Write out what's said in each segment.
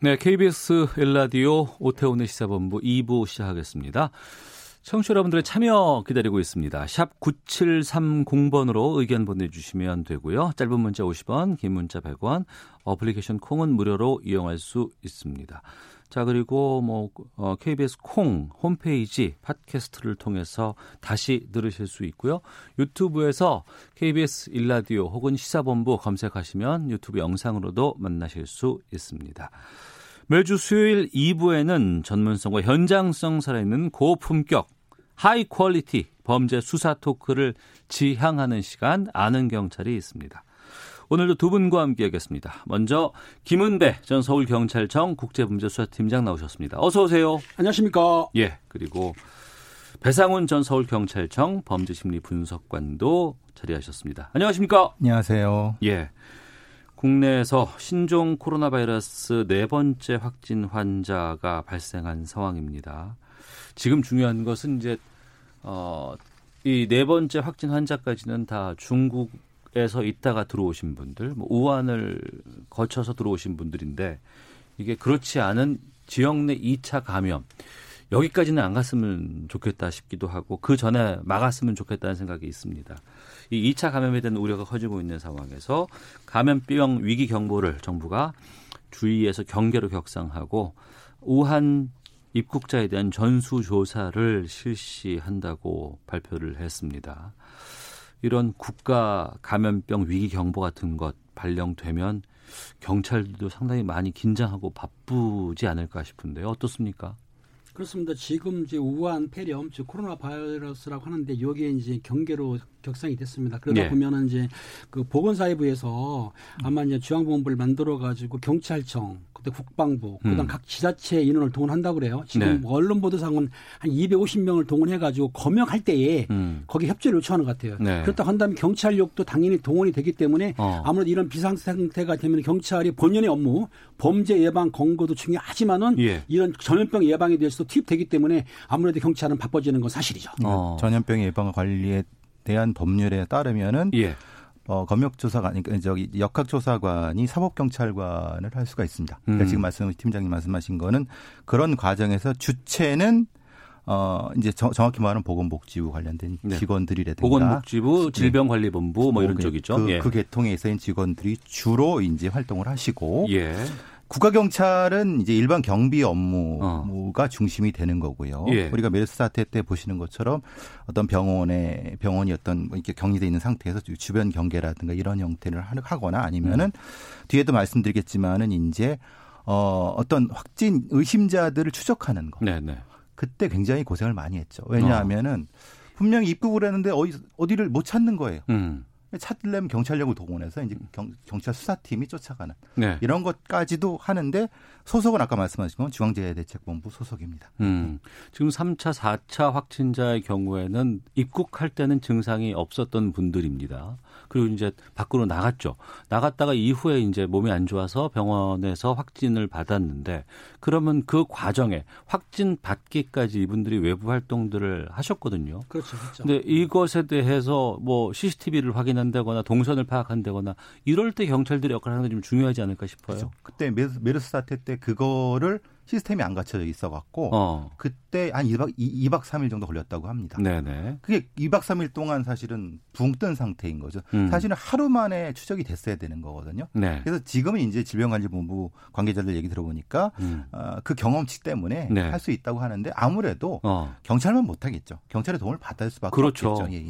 네, KBS 일라디오 오태훈의 시사본부 2부 시작하겠습니다. 청취자 여러분들의 참여 기다리고 있습니다. 샵 9730번으로 의견 보내주시면 되고요. 짧은 문자 50원, 긴 문자 100원, 어플리케이션 콩은 무료로 이용할 수 있습니다. 자, 그리고 뭐, 어, KBS 콩 홈페이지 팟캐스트를 통해서 다시 들으실 수 있고요. 유튜브에서 KBS 일라디오 혹은 시사본부 검색하시면 유튜브 영상으로도 만나실 수 있습니다. 매주 수요일 2부에는 전문성과 현장성 살아있는 고품격 high quality 범죄 수사 토크를 지향하는 시간 아는 경찰이 있습니다. 오늘도 두 분과 함께하겠습니다. 먼저 김은배 전 서울경찰청 국제범죄수사팀장 나오셨습니다. 어서 오세요. 안녕하십니까. 예, 그리고 배상훈 전 서울경찰청 범죄심리분석관도 자리하셨습니다. 안녕하십니까? 안녕하세요. 예. 국내에서 신종 코로나 바이러스 네 번째 확진 환자가 발생한 상황입니다. 지금 중요한 것은 이제 어, 이 네 번째 확진 환자까지는 다 중국에서 있다가 들어오신 분들, 뭐 우한을 거쳐서 들어오신 분들인데 이게 그렇지 않은 지역 내 2차 감염 여기까지는 안 갔으면 좋겠다 싶기도 하고 그 전에 막았으면 좋겠다는 생각이 있습니다. 이 2차 감염에 대한 우려가 커지고 있는 상황에서 감염병 위기 경보를 정부가 주의해서 경계로 격상하고 우한 입국자에 대한 전수 조사를 실시한다고 발표를 했습니다. 이런 국가 감염병 위기 경보 같은 것 발령되면 경찰들도 상당히 많이 긴장하고 바쁘지 않을까 싶은데요. 어떻습니까? 그렇습니다. 지금 이제 우한 폐렴, 즉 코로나 바이러스라고 하는데 여기에 이제 경계로 격상이 됐습니다. 그러다 네. 보면은 이제 그 보건사회부에서 아마 이제 중앙본부를 만들어 가지고 경찰청, 그때 국방부, 그다음 음. 각 지자체 인원을 동원한다고 그래요. 지금 네. 언론 보도상은 한 250명을 동원해 가지고 검역할 때에 음. 거기 협조를 요청하는 것 같아요. 네. 그렇다고 한다면 경찰력도 당연히 동원이 되기 때문에 어. 아무래도 이런 비상 상태가 되면 경찰이 본연의 업무, 범죄 예방 검거도 중요하지만은 예. 이런 전염병 예방에 대해서도 투입되기 때문에 아무래도 경찰은 바빠지는 건 사실이죠. 어. 전염병 예방 관리에 대한 법률에 따르면은 예. 어, 검역조사관, 그러니까 저기 역학조사관이 사법경찰관을 할 수가 있습니다. 그러니까 음. 지금 말씀 팀장님 말씀하신 거는 그런 과정에서 주체는 어 이제 정, 정확히 말하면 보건복지부 관련된 네. 직원들이라든가 보건복지부, 네. 질병관리본부 뭐 이런 그, 쪽이죠. 그, 예. 그 계통에 있어있는 직원들이 주로 이제 활동을 하시고 예. 국가경찰은 이제 일반 경비 업무가 중심이 되는 거고요. 어. 예. 우리가 메르스 사태 때 보시는 것처럼 어떤 병원에 병원이 어떤 뭐 이렇게 격리돼 있는 상태에서 주변 경계라든가 이런 형태를 하- 하거나 아니면은 음. 뒤에도 말씀드리겠지만은 이제 어 어떤 확진 의심자들을 추적하는 거. 네, 네. 그때 굉장히 고생을 많이 했죠. 왜냐하면은 분명히 입국을 했는데 어디 어디를 못 찾는 거예요. 음. 찾으려면 경찰력을 동원해서 이제 경, 경찰 수사팀이 쫓아가는 네. 이런 것까지도 하는데 소속은 아까 말씀하신 건 중앙재해대책본부 소속입니다. 음. 지금 3차, 4차 확진자의 경우에는 입국할 때는 증상이 없었던 분들입니다. 그리고 이제 밖으로 나갔죠. 나갔다가 이후에 이제 몸이 안 좋아서 병원에서 확진을 받았는데 그러면 그 과정에 확진 받기까지 이분들이 외부 활동들을 하셨거든요. 그렇죠. 그렇죠. 근데 이것에 대해서 뭐 CCTV를 확인한다거나 동선을 파악한다거나 이럴 때 경찰들의 역할을 하는 게 좀 중요하지 않을까 싶어요. 그렇죠. 그때 메르스, 메르스 사태 때 그거를 시스템이 안 갖춰져 있어 갖고 어. 그때 한 2박 2, 박 3일 정도 걸렸다고 합니다. 네네. 그게 2박 3일 동안 사실은 붕 뜬 상태인 거죠. 음. 사실은 하루 만에 추적이 됐어야 되는 거거든요. 네. 그래서 지금은 이제 질병관리본부 관계자들 얘기 들어보니까 음. 어, 그 경험치 때문에 네. 할수 있다고 하는데 아무래도 어. 경찰만 못 하겠죠. 경찰의 도움을 받을 수밖에 그렇죠. 없겠죠. 예, 예.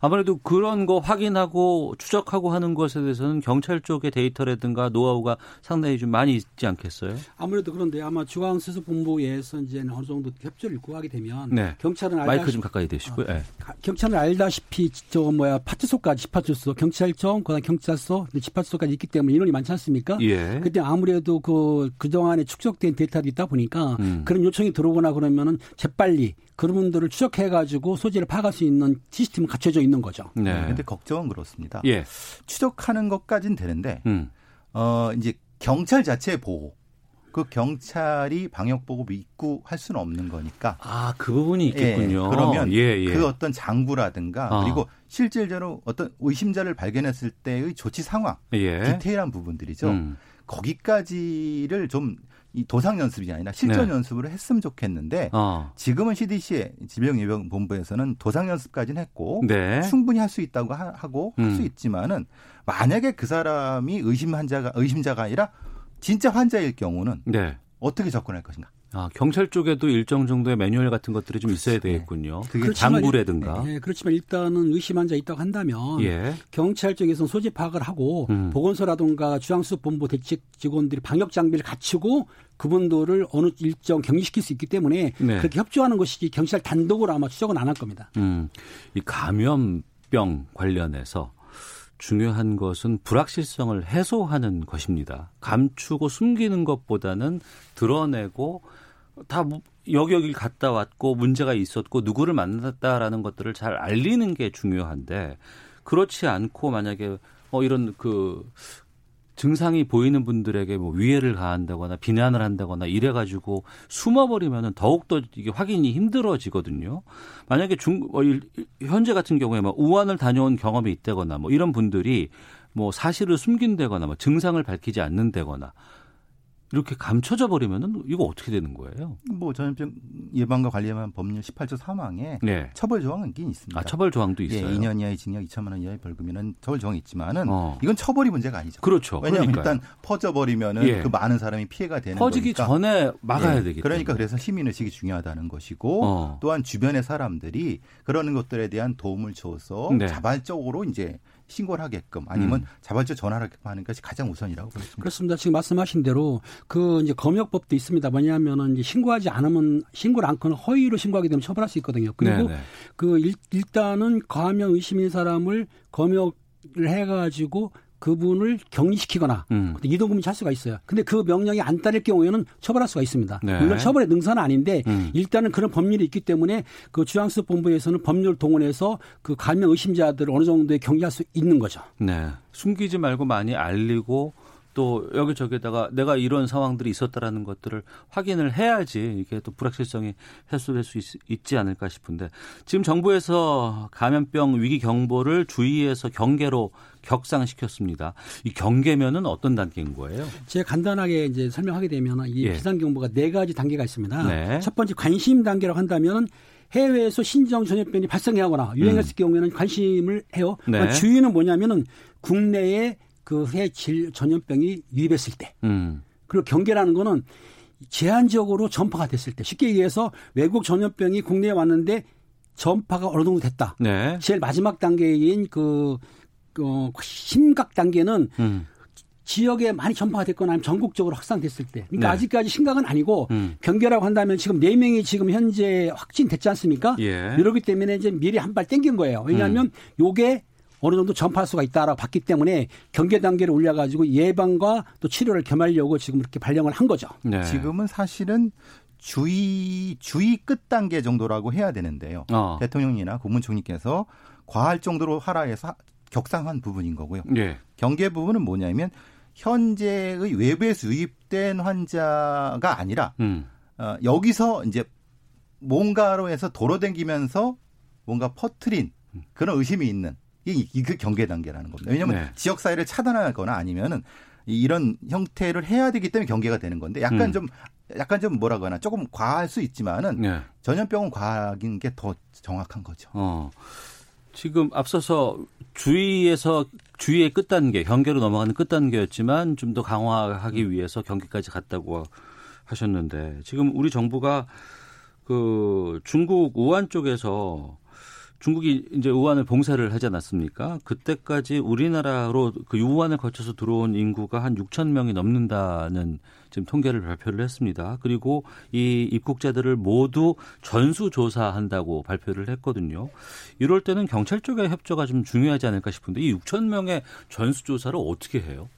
어. 아무래도 그런 거 확인하고 추적하고 하는 것에 대해서는 경찰 쪽의 데이터라든가 노하우가 상당히 좀 많이 있지 않겠어요? 아무래도 그런데 아마 중앙수사본부에서 이제 어느 정도 협조를 구하게 되면 네. 경찰은 마이크 알다시피 좀 가까이 대시고요. 네. 가- 경찰은 알다시피 저 뭐야 파출소까지 집파출소 경찰청 그다음 경찰서 집파출소까지 있기 때문에 인원이 많지 않습니까? 예. 그때 아무래도 그 그동안에 축적된 데이터도 있다 보니까 음. 그런 요청이 들어오거나 그러면은 재빨리 그런 분들을 추적해 가지고 소지를 파악할 수 있는 시스템이 갖춰져 있는 거죠. 네. 근데 걱정은 그렇습니다. 예. 추적하는 것까진 되는데 음. 어 이제 경찰 자체의 보호. 그 경찰이 방역 보고 믿고 할 수는 없는 거니까. 아, 그 부분이 있겠군요. 예, 그러면 예, 예. 그 어떤 장구라든가 아. 그리고 실질적으로 어떤 의심자를 발견했을 때의 조치 상황, 예. 디테일한 부분들이죠. 음. 거기까지를 좀 이 도상 연습이 아니라 실전 네. 연습을 했으면 좋겠는데 어. 지금은 CDC의 질병예방본부에서는 도상 연습까지는 했고 네. 충분히 할 수 있다고 하- 하고 할수 음. 있지만은 만약에 그 사람이 의심 환자가 의심자가 아니라 진짜 환자일 경우는 네. 어떻게 접근할 것인가? 아, 경찰 쪽에도 일정 정도의 매뉴얼 같은 것들이 좀 있어야 되겠군요. 그게 그렇지만 장구라든가. 예, 그렇지만 일단은 의심 환자 있다고 한다면 예. 경찰 쪽에서는 소지 파악을 하고 음. 보건소라든가 중앙수본부 대책 직원들이 방역 장비를 갖추고 그분들을 어느 일정 격리시킬 수 있기 때문에 네. 그렇게 협조하는 것이지 경찰 단독으로 아마 추적은 안 할 겁니다. 음, 이 감염병 관련해서 중요한 것은 불확실성을 해소하는 것입니다. 감추고 숨기는 것보다는 드러내고 다 뭐- 여기 갔다 왔고 문제가 있었고 누구를 만났다라는 것들을 잘 알리는 게 중요한데 그렇지 않고 만약에 어 이런 그 증상이 보이는 분들에게 뭐 위해를 가한다거나 비난을 한다거나 이래 가지고 숨어버리면은 더욱더 이게 확인이 힘들어지거든요. 만약에 중, 어, 일- 현재 같은 경우에 뭐 우한을 다녀온 경험이 있다거나 뭐 이런 분들이 뭐 사실을 숨긴다거나 뭐 증상을 밝히지 않는다거나 이렇게 감춰져 버리면은 이거 어떻게 되는 거예요? 뭐 전염병 예방과 관리만 법률 18조 3항에 네. 처벌 조항은 있긴 있습니다. 아, 처벌 조항도 있어요. 예, 2년 이하의 징역 2천만 원 이하의 벌금이라는 처벌 조항이 있지만은 어. 이건 처벌이 문제가 아니죠. 그렇죠. 왜냐하면 그러니까요. 일단 퍼져 버리면은 예. 그 많은 사람이 피해가 되는 퍼지기 거니까. 전에 막아야 예, 되기 그러니까. 그래서 시민 의식이 중요하다는 것이고 어. 또한 주변의 사람들이 그러는 것들에 대한 도움을 줘서 네. 자발적으로 이제 신고를 하게끔 아니면 음. 자발적 전화를 하게끔 하는 것이 가장 우선이라고 보겠습니다. 그렇습니다. 지금 말씀하신 대로 그 이제 검역법도 있습니다. 뭐냐면은 이제 신고하지 않으면 신고를 않거나 허위로 신고하게 되면 처벌할 수 있거든요. 그리고 네네. 그 일, 일단은 감염 의심인 사람을 검역 을 해가지고 그분을 격리시키거나 음. 이동 금지 할 수가 있어요. 근데 그 명령이 안 따를 경우에는 처벌할 수가 있습니다. 네. 물론 처벌의 능사는 아닌데 음. 일단은 그런 법률이 있기 때문에 그 주양수 본부에서는 법률 동원해서 그 감염 의심자들을 어느 정도에 격리할 수 있는 거죠. 네. 숨기지 말고 많이 알리고 또 여기저기다가 내가 이런 상황들이 있었다라는 것들을 확인을 해야지 이게 또 불확실성이 해소될 수 있, 지 않을까 싶은데 지금 정부에서 감염병 위기 경보를 주의해서 경계로 격상시켰습니다. 이 경계면은 어떤 단계인 거예요? 제가 간단하게 이제 설명하게 되면 이 예. 비상 경보가 네 가지 단계가 있습니다. 네. 첫 번째 관심 단계라고 한다면 해외에서 신종 전염병이 발생하거나 유행했을 경우에는 관심을 해요. 음. 네. 주의는 뭐냐면은 국내에 그 해질 전염병이 유입했을 때 음. 그리고 경계라는 거는 제한적으로 전파가 됐을 때 쉽게 얘기해서 외국 전염병이 국내에 왔는데 전파가 어느 정도 됐다. 네. 제일 마지막 단계인 그, 그 심각 단계는 음. 지역에 많이 전파가 됐거나 아니면 전국적으로 확산됐을 때. 그러니까 네. 아직까지 심각은 아니고 음. 경계라고 한다면 지금 네명이 지금 현재 확진됐지 않습니까? 예. 이러기 때문에 이제 미리 한 발 땡긴 거예요. 왜냐하면 음. 요게 어느 정도 전파할 수가 있다라고 봤기 때문에 경계 단계를 올려가지고 예방과 또 치료를 겸하려고 지금 이렇게 발령을 한 거죠. 네. 지금은 사실은 주의 주의 끝 단계 정도라고 해야 되는데요. 어. 대통령이나 국무총리께서 과할 정도로 하라해서 격상한 부분인 거고요. 예. 경계 부분은 뭐냐면 현재의 외부에서 유입된 환자가 아니라 음. 어, 여기서 이제 뭔가로 해서 돌아다니면서 뭔가 퍼트린 그런 의심이 있는 이그 경계 단계라는 겁니다. 왜냐하면 네. 지역 사회를 차단하거나 아니면은 이- 이런 형태를 해야 되기 때문에 경계가 되는 건데 약간 음. 좀 약간 좀 뭐라고 하나 조금 과할 수 있지만은 네. 전염병은 과학인 게 더 정확한 거죠. 어. 지금 앞서서 주의에서 주의의 끝단계, 경계로 넘어가는 끝단계였지만 좀 더 강화하기 위해서 경계까지 갔다고 하셨는데 지금 우리 정부가 그 중국 우한 쪽에서 중국이 이제 우한을 봉쇄를 하지 않았습니까? 그때까지 우리나라로 그 우한을 거쳐서 들어온 인구가 한 6천 명이 넘는다는 지금 통계를 발표를 했습니다. 그리고 이 입국자들을 모두 전수 조사한다고 발표를 했거든요. 이럴 때는 경찰 쪽의 협조가 좀 중요하지 않을까 싶은데 이 6천 명의 전수 조사를 어떻게 해요?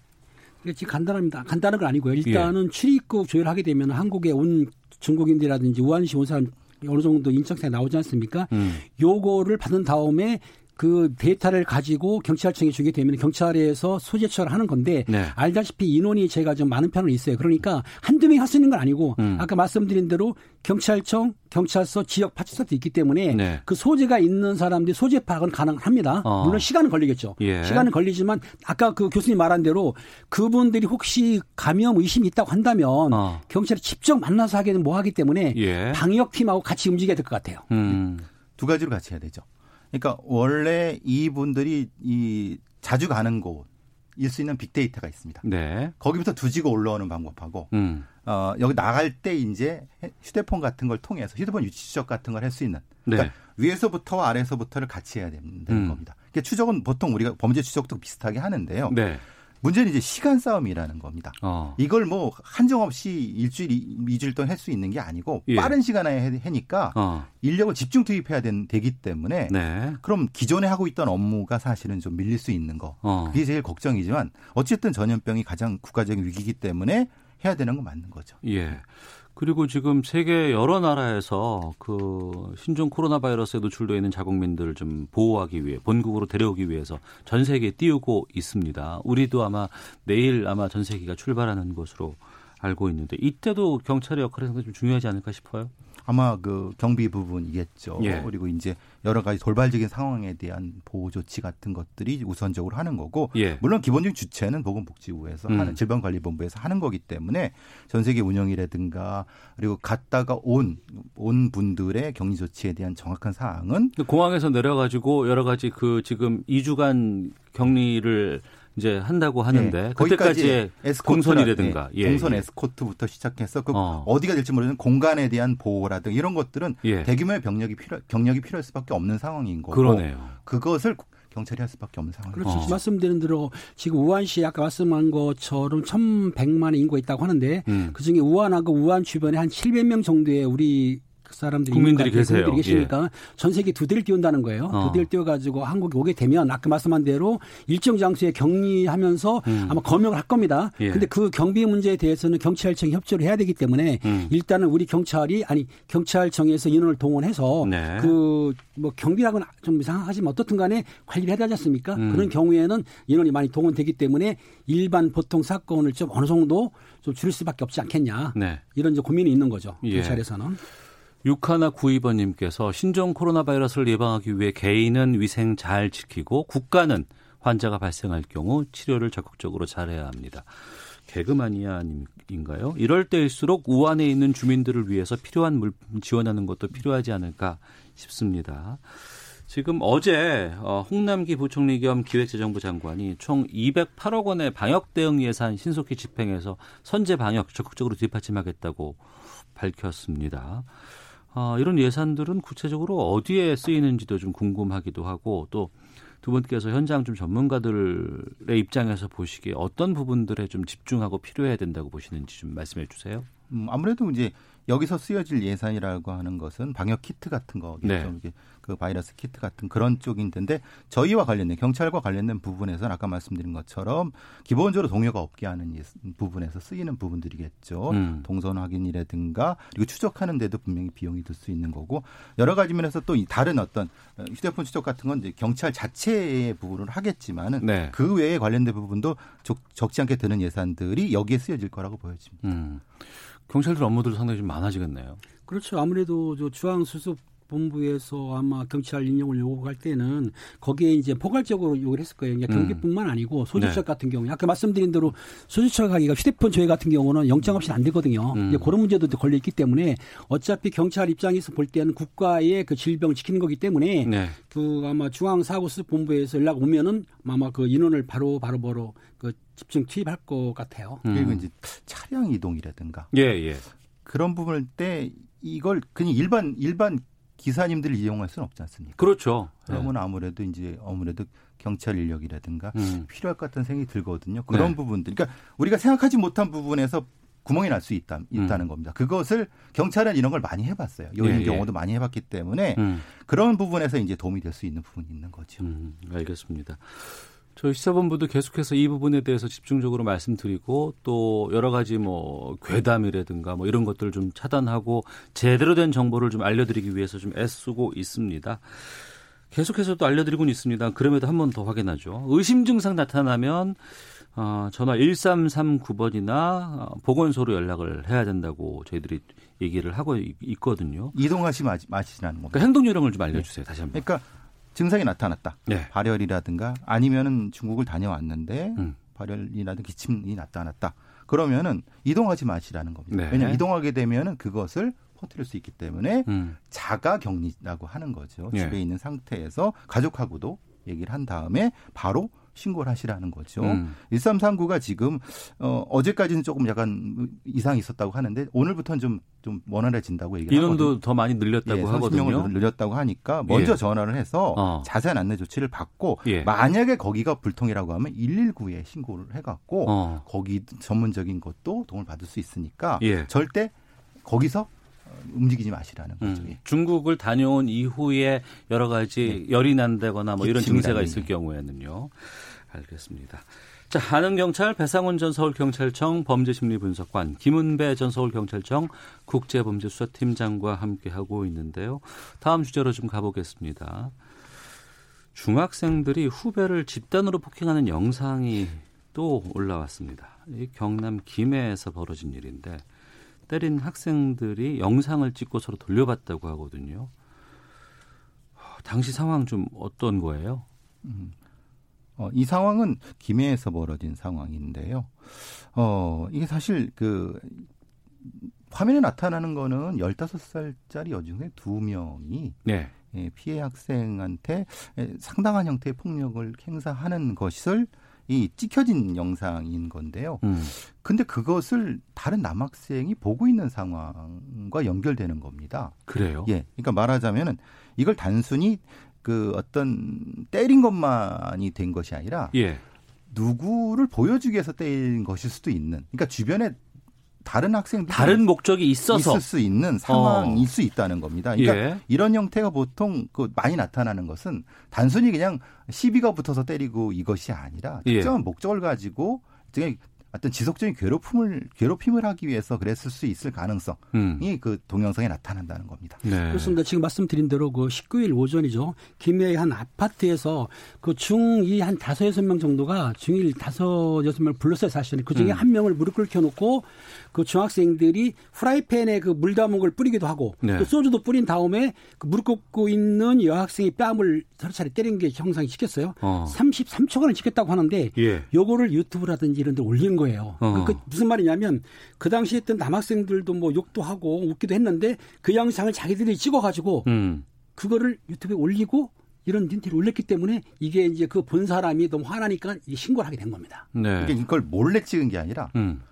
지금 간단합니다. 간단한 건 아니고요. 일단은 예. 출입국 조율하게 되면 한국에 온 중국인들이라든지 우한시 온 사람 어느 정도 인적사에 나오지 않습니까? 음. 요거를 받은 다음에 그 데이터를 가지고 경찰청에 주게 되면 경찰에서 소재 처를 하는 건데 네. 알다시피 인원이 제가 좀 많은 편은 있어요. 그러니까 한두 명이 할 수 있는 건 아니고 음. 아까 말씀드린 대로 경찰청, 경찰서, 지역 파출소도 있기 때문에 네. 그 소재가 있는 사람들이 소재 파악은 가능합니다. 어. 물론 시간은 걸리겠죠. 예. 시간은 걸리지만 아까 그 교수님 말한 대로 그분들이 혹시 감염 의심이 있다고 한다면 어. 경찰이 직접 만나서 하기는 뭐 하기 때문에 예. 방역팀하고 같이 움직여야 될 것 같아요. 음. 두 가지로 같이 해야 되죠. 그러니까 원래 이분들이 이 자주 가는 곳일 수 있는 빅데이터가 있습니다. 네. 거기부터 두지고 올라오는 방법하고 음. 어, 여기 나갈 때 이제 휴대폰 같은 걸 통해서 휴대폰 위치 추적 같은 걸 할 수 있는 그러니까 네. 위에서부터 아래에서부터를 같이 해야 되는 음. 겁니다. 그러니까 추적은 보통 우리가 범죄 추적도 비슷하게 하는데요. 네. 문제는 이제 시간 싸움이라는 겁니다. 어. 이걸 뭐 한정없이 일주일, 이주일 동안 할 수 있는 게 아니고 예. 빠른 시간에 해니까 어. 인력을 집중 투입해야 되기 때문에 네. 그럼 기존에 하고 있던 업무가 사실은 좀 밀릴 수 있는 거. 어. 그게 제일 걱정이지만 어쨌든 전염병이 가장 국가적인 위기이기 때문에 해야 되는 건 맞는 거죠. 예. 그리고 지금 세계 여러 나라에서 그 신종 코로나 바이러스에 노출되어 있는 자국민들을 좀 보호하기 위해 본국으로 데려오기 위해서 전 세계에 띄우고 있습니다. 우리도 아마 내일 아마 전 세계가 출발하는 것으로 알고 있는데 이때도 경찰의 역할이 상당히 좀 중요하지 않을까 싶어요. 아마 그 경비 부분이겠죠. 예. 그리고 이제 여러 가지 돌발적인 상황에 대한 보호 조치 같은 것들이 우선적으로 하는 거고 예. 물론 기본적인 주체는 보건복지부에서 음. 하는 질병관리본부에서 하는 거기 때문에 전 세계 운영이라든가 그리고 갔다가 온온 분들의 격리 조치에 대한 정확한 사항은 공항에서 내려 가지고 여러 가지 그 지금 2주간 격리를 이제 한다고 하는데 네. 그때까지의 공선이라든가 예, 공선 예. 에스코트부터 시작해서 그 어. 디가 될지 모르는 공간에 대한 보호라든가 이런 것들은 예. 대규모의 병력이 필요 경력이 필요할 수밖에 없는 상황인 거고 그러네요. 그것을 경찰이 할 수밖에 없는 상황. 그렇죠. 어. 말씀드린 대로 지금 우한시 아까 말씀한 것처럼 1,100만의 인구가 있다고 하는데 음. 그중에 우한하고 우한 주변에 한 700명 정도의 우리 그 사람들이 국민들이 계세요. 국민들이 계시니까 예. 전 세계 두 대를 띄운다는 거예요. 어. 두 대를 띄워가지고 한국에 오게 되면 아까 말씀한 대로 일정 장소에 격리하면서 음. 아마 검역을 할 겁니다. 예. 근데 그 경비 문제에 대해서는 경찰청이 협조를 해야 되기 때문에 음. 일단은 우리 경찰이 아니 경찰청에서 인원을 동원해서 네. 그뭐 경비라고는 좀 이상하지만 어떻든 간에 관리를 해야 되지 않습니까? 음. 그런 경우에는 인원이 많이 동원되기 때문에 일반 보통 사건을 좀 어느 정도 좀 줄일 수밖에 없지 않겠냐. 네. 이런 이제 고민이 있는 거죠. 예. 경찰에서는. 육하나 구이번님께서 신종 코로나 바이러스를 예방하기 위해 개인은 위생 잘 지키고 국가는 환자가 발생할 경우 치료를 적극적으로 잘해야 합니다. 개그마니아님인가요? 이럴 때일수록 우한에 있는 주민들을 위해서 필요한 물품 지원하는 것도 필요하지 않을까 싶습니다. 지금 어제 어, 홍남기 부총리 겸 기획재정부 장관이 총 208억 원의 방역 대응 예산 신속히 집행해서 선제 방역 적극적으로 뒷받침하겠다고 밝혔습니다. 어, 이런 예산들은 구체적으로 어디에 쓰이는지도 좀 궁금하기도 하고 또 두 분께서 현장 좀 전문가들의 입장에서 보시기에 어떤 부분들에 좀 집중하고 필요해야 된다고 보시는지 좀 말씀해 주세요. 음, 아무래도 이제 여기서 쓰여질 예산이라고 하는 것은 방역 키트 같은 거겠죠. 네. 그 바이러스 키트 같은 그런 쪽인 텐데 저희와 관련된 경찰과 관련된 부분에서는 아까 말씀드린 것처럼 기본적으로 동요가 없게 하는 부분에서 쓰이는 부분들이겠죠. 음. 동선 확인이라든가 그리고 추적하는 데도 분명히 비용이 들 수 있는 거고 여러 가지 면에서 또 다른 어떤 어, 휴대폰 추적 같은 건 이제 경찰 자체의 부분을 하겠지만은 네. 그 외에 관련된 부분도 적, 지 않게 드는 예산들이 여기에 쓰여질 거라고 보여집니다. 음. 경찰들 업무들 상당히 좀 많아지겠네요. 그렇죠. 아무래도 저 중앙 수습 본부에서 아마 경찰 인용을 요구할 때는 거기에 이제 포괄적으로 요구를 했을 거예요. 그러니까 경비뿐만 음. 아니고 소지처 네. 같은 경우에 아까 말씀드린 대로 소지처 가기가 휴대폰 조회 같은 경우는 영장 없이는 안 되거든요. 음. 이제 그런 문제도 걸려 있기 때문에 어차피 경찰 입장에서 볼 때는 국가의 그 질병을 지키는 거기 때문에 네. 그 아마 중앙사고수습 본부에서 연락 오면은 아마 그 인원을 바로 바로 바로 그 집중 투입할 것 같아요. 음. 그리고 이제 차량 이동이라든가 예, 예. 그런 부분을 때 이걸 그냥 일반 일반 기사님들을 이용할 수는 없지 않습니까? 그렇죠. 그러면 네. 아무래도 이제 아무래도 경찰 인력이라든가 음. 필요할 것 같다는 생각이 들거든요. 그런 네. 부분들. 그러니까 우리가 생각하지 못한 부분에서 구멍이 날 수 있다, 있다는 음. 겁니다. 그것을 경찰은 이런 걸 많이 해봤어요. 요인 예, 예. 경우도 많이 해봤기 때문에 음. 그런 부분에서 이제 도움이 될 수 있는 부분이 있는 거죠. 음, 알겠습니다. 저희 시사본부도 계속해서 이 부분에 대해서 집중적으로 말씀드리고 또 여러 가지 뭐 괴담이라든가 뭐 이런 것들을 좀 차단하고 제대로 된 정보를 좀 알려드리기 위해서 좀 애쓰고 있습니다. 계속해서 또 알려드리고 있습니다. 그럼에도 한 번 더 확인하죠. 의심 증상 나타나면 어, 전화 1339번이나 어, 보건소로 연락을 해야 된다고 저희들이 얘기를 하고 있거든요. 이동하시 마시라는 겁니다. 그러니까 행동 요령을 좀 알려주세요. 네. 다시 한번. 그러니까 증상이 나타났다. 네. 발열이라든가 아니면은 중국을 다녀왔는데 음. 발열이라든가 기침이 나타났다. 그러면은 이동하지 마시라는 겁니다. 네. 왜냐하면 이동하게 되면은 그것을 퍼뜨릴 수 있기 때문에 음. 자가 격리라고 하는 거죠. 네. 집에 있는 상태에서 가족하고도 얘기를 한 다음에 바로 신고를 하시라는 거죠. 음. 1339가 지금 어 어제까지는 조금 약간 이상이 있었다고 하는데 오늘부터는 좀 좀 원활해진다고 얘기를 인원도 하거든요. 더 많이 늘렸다고 예, 하거든요. 늘렸다고 하니까 먼저 예. 전화를 해서 어. 자세한 안내 조치를 받고 예. 만약에 거기가 불통이라고 하면 119에 신고를 해갖고 어. 거기 전문적인 것도 도움을 받을 수 있으니까 예. 절대 거기서 움직이지 마시라는 음. 거죠. 음, 중국을 다녀온 이후에 여러 가지 네. 열이 난다거나 뭐 이런 증세가 있을 경우에는요. 알겠습니다. 자, 한은경찰 배상훈 전 서울경찰청 범죄심리분석관 김은배 전 서울경찰청 국제범죄수사팀장과 함께 하고 있는데요. 다음 주제로 좀 가보겠습니다. 중학생들이 후배를 집단으로 폭행하는 영상이 또 올라왔습니다. 이 경남 김해에서 벌어진 일인데 때린 학생들이 영상을 찍고 서로 돌려봤다고 하거든요. 당시 상황 좀 어떤 거예요? 음. 어, 이 상황은 김해에서 벌어진 상황인데요. 어, 이게 사실 그 화면에 나타나는 거는 15살짜리 여중생 두 명이 네. 예, 피해 학생한테 상당한 형태의 폭력을 행사하는 것을 이 찍혀진 영상인 건데요. 음. 근데 그것을 다른 남학생이 보고 있는 상황과 연결되는 겁니다. 그래요? 예. 그러니까 말하자면은 이걸 단순히 그 어떤 때린 것만이 된 것이 아니라 예. 누구를 보여주기 위해서 때린 것일 수도 있는. 그러니까 주변에 다른 학생들 다른 목적이 있어서 있을 수 있는 상황일 어. 수 있다는 겁니다. 그러니까 예. 이런 형태가 보통 그 많이 나타나는 것은 단순히 그냥 시비가 붙어서 때리고 이것이 아니라 예. 특정한 예. 목적을 가지고 어떤 지속적인 괴롭힘을 괴롭힘을 하기 위해서 그랬을 수 있을 가능성이 음. 그 동영상에 나타난다는 겁니다. 네. 그렇습니다. 지금 말씀드린 대로 그 19일 오전이죠. 김해의 한 아파트에서 그 중2 한 다섯 여섯 명 정도가 중1 다섯 여섯 명 불렀어요 사실은. 그 중에 음. 한 명을 무릎 꿇겨 놓고 그 중학생들이 프라이팬에 그 물 담은 걸 뿌리기도 하고 네. 또 소주도 뿌린 다음에 그 무릎 꿇고 있는 여학생이 뺨을 서로 차례 때린 게 형상이 찍혔어요. 어. 33초간을 찍혔다고 하는데 예. 요거를 유튜브라든지 이런 데 올린 거예요. 어. 그 무슨 말이냐면 그 당시에 했던 남학생들도 뭐 욕도 하고 웃기도 했는데 그 영상을 자기들이 찍어가지고 음. 그거를 유튜브에 올리고 이런 닌티를 올렸기 때문에 이게 이제 그 본 사람이 너무 화나니까 신고를 하게 된 겁니다. 네. 그러니까 이걸 몰래 찍은 게 아니라 음.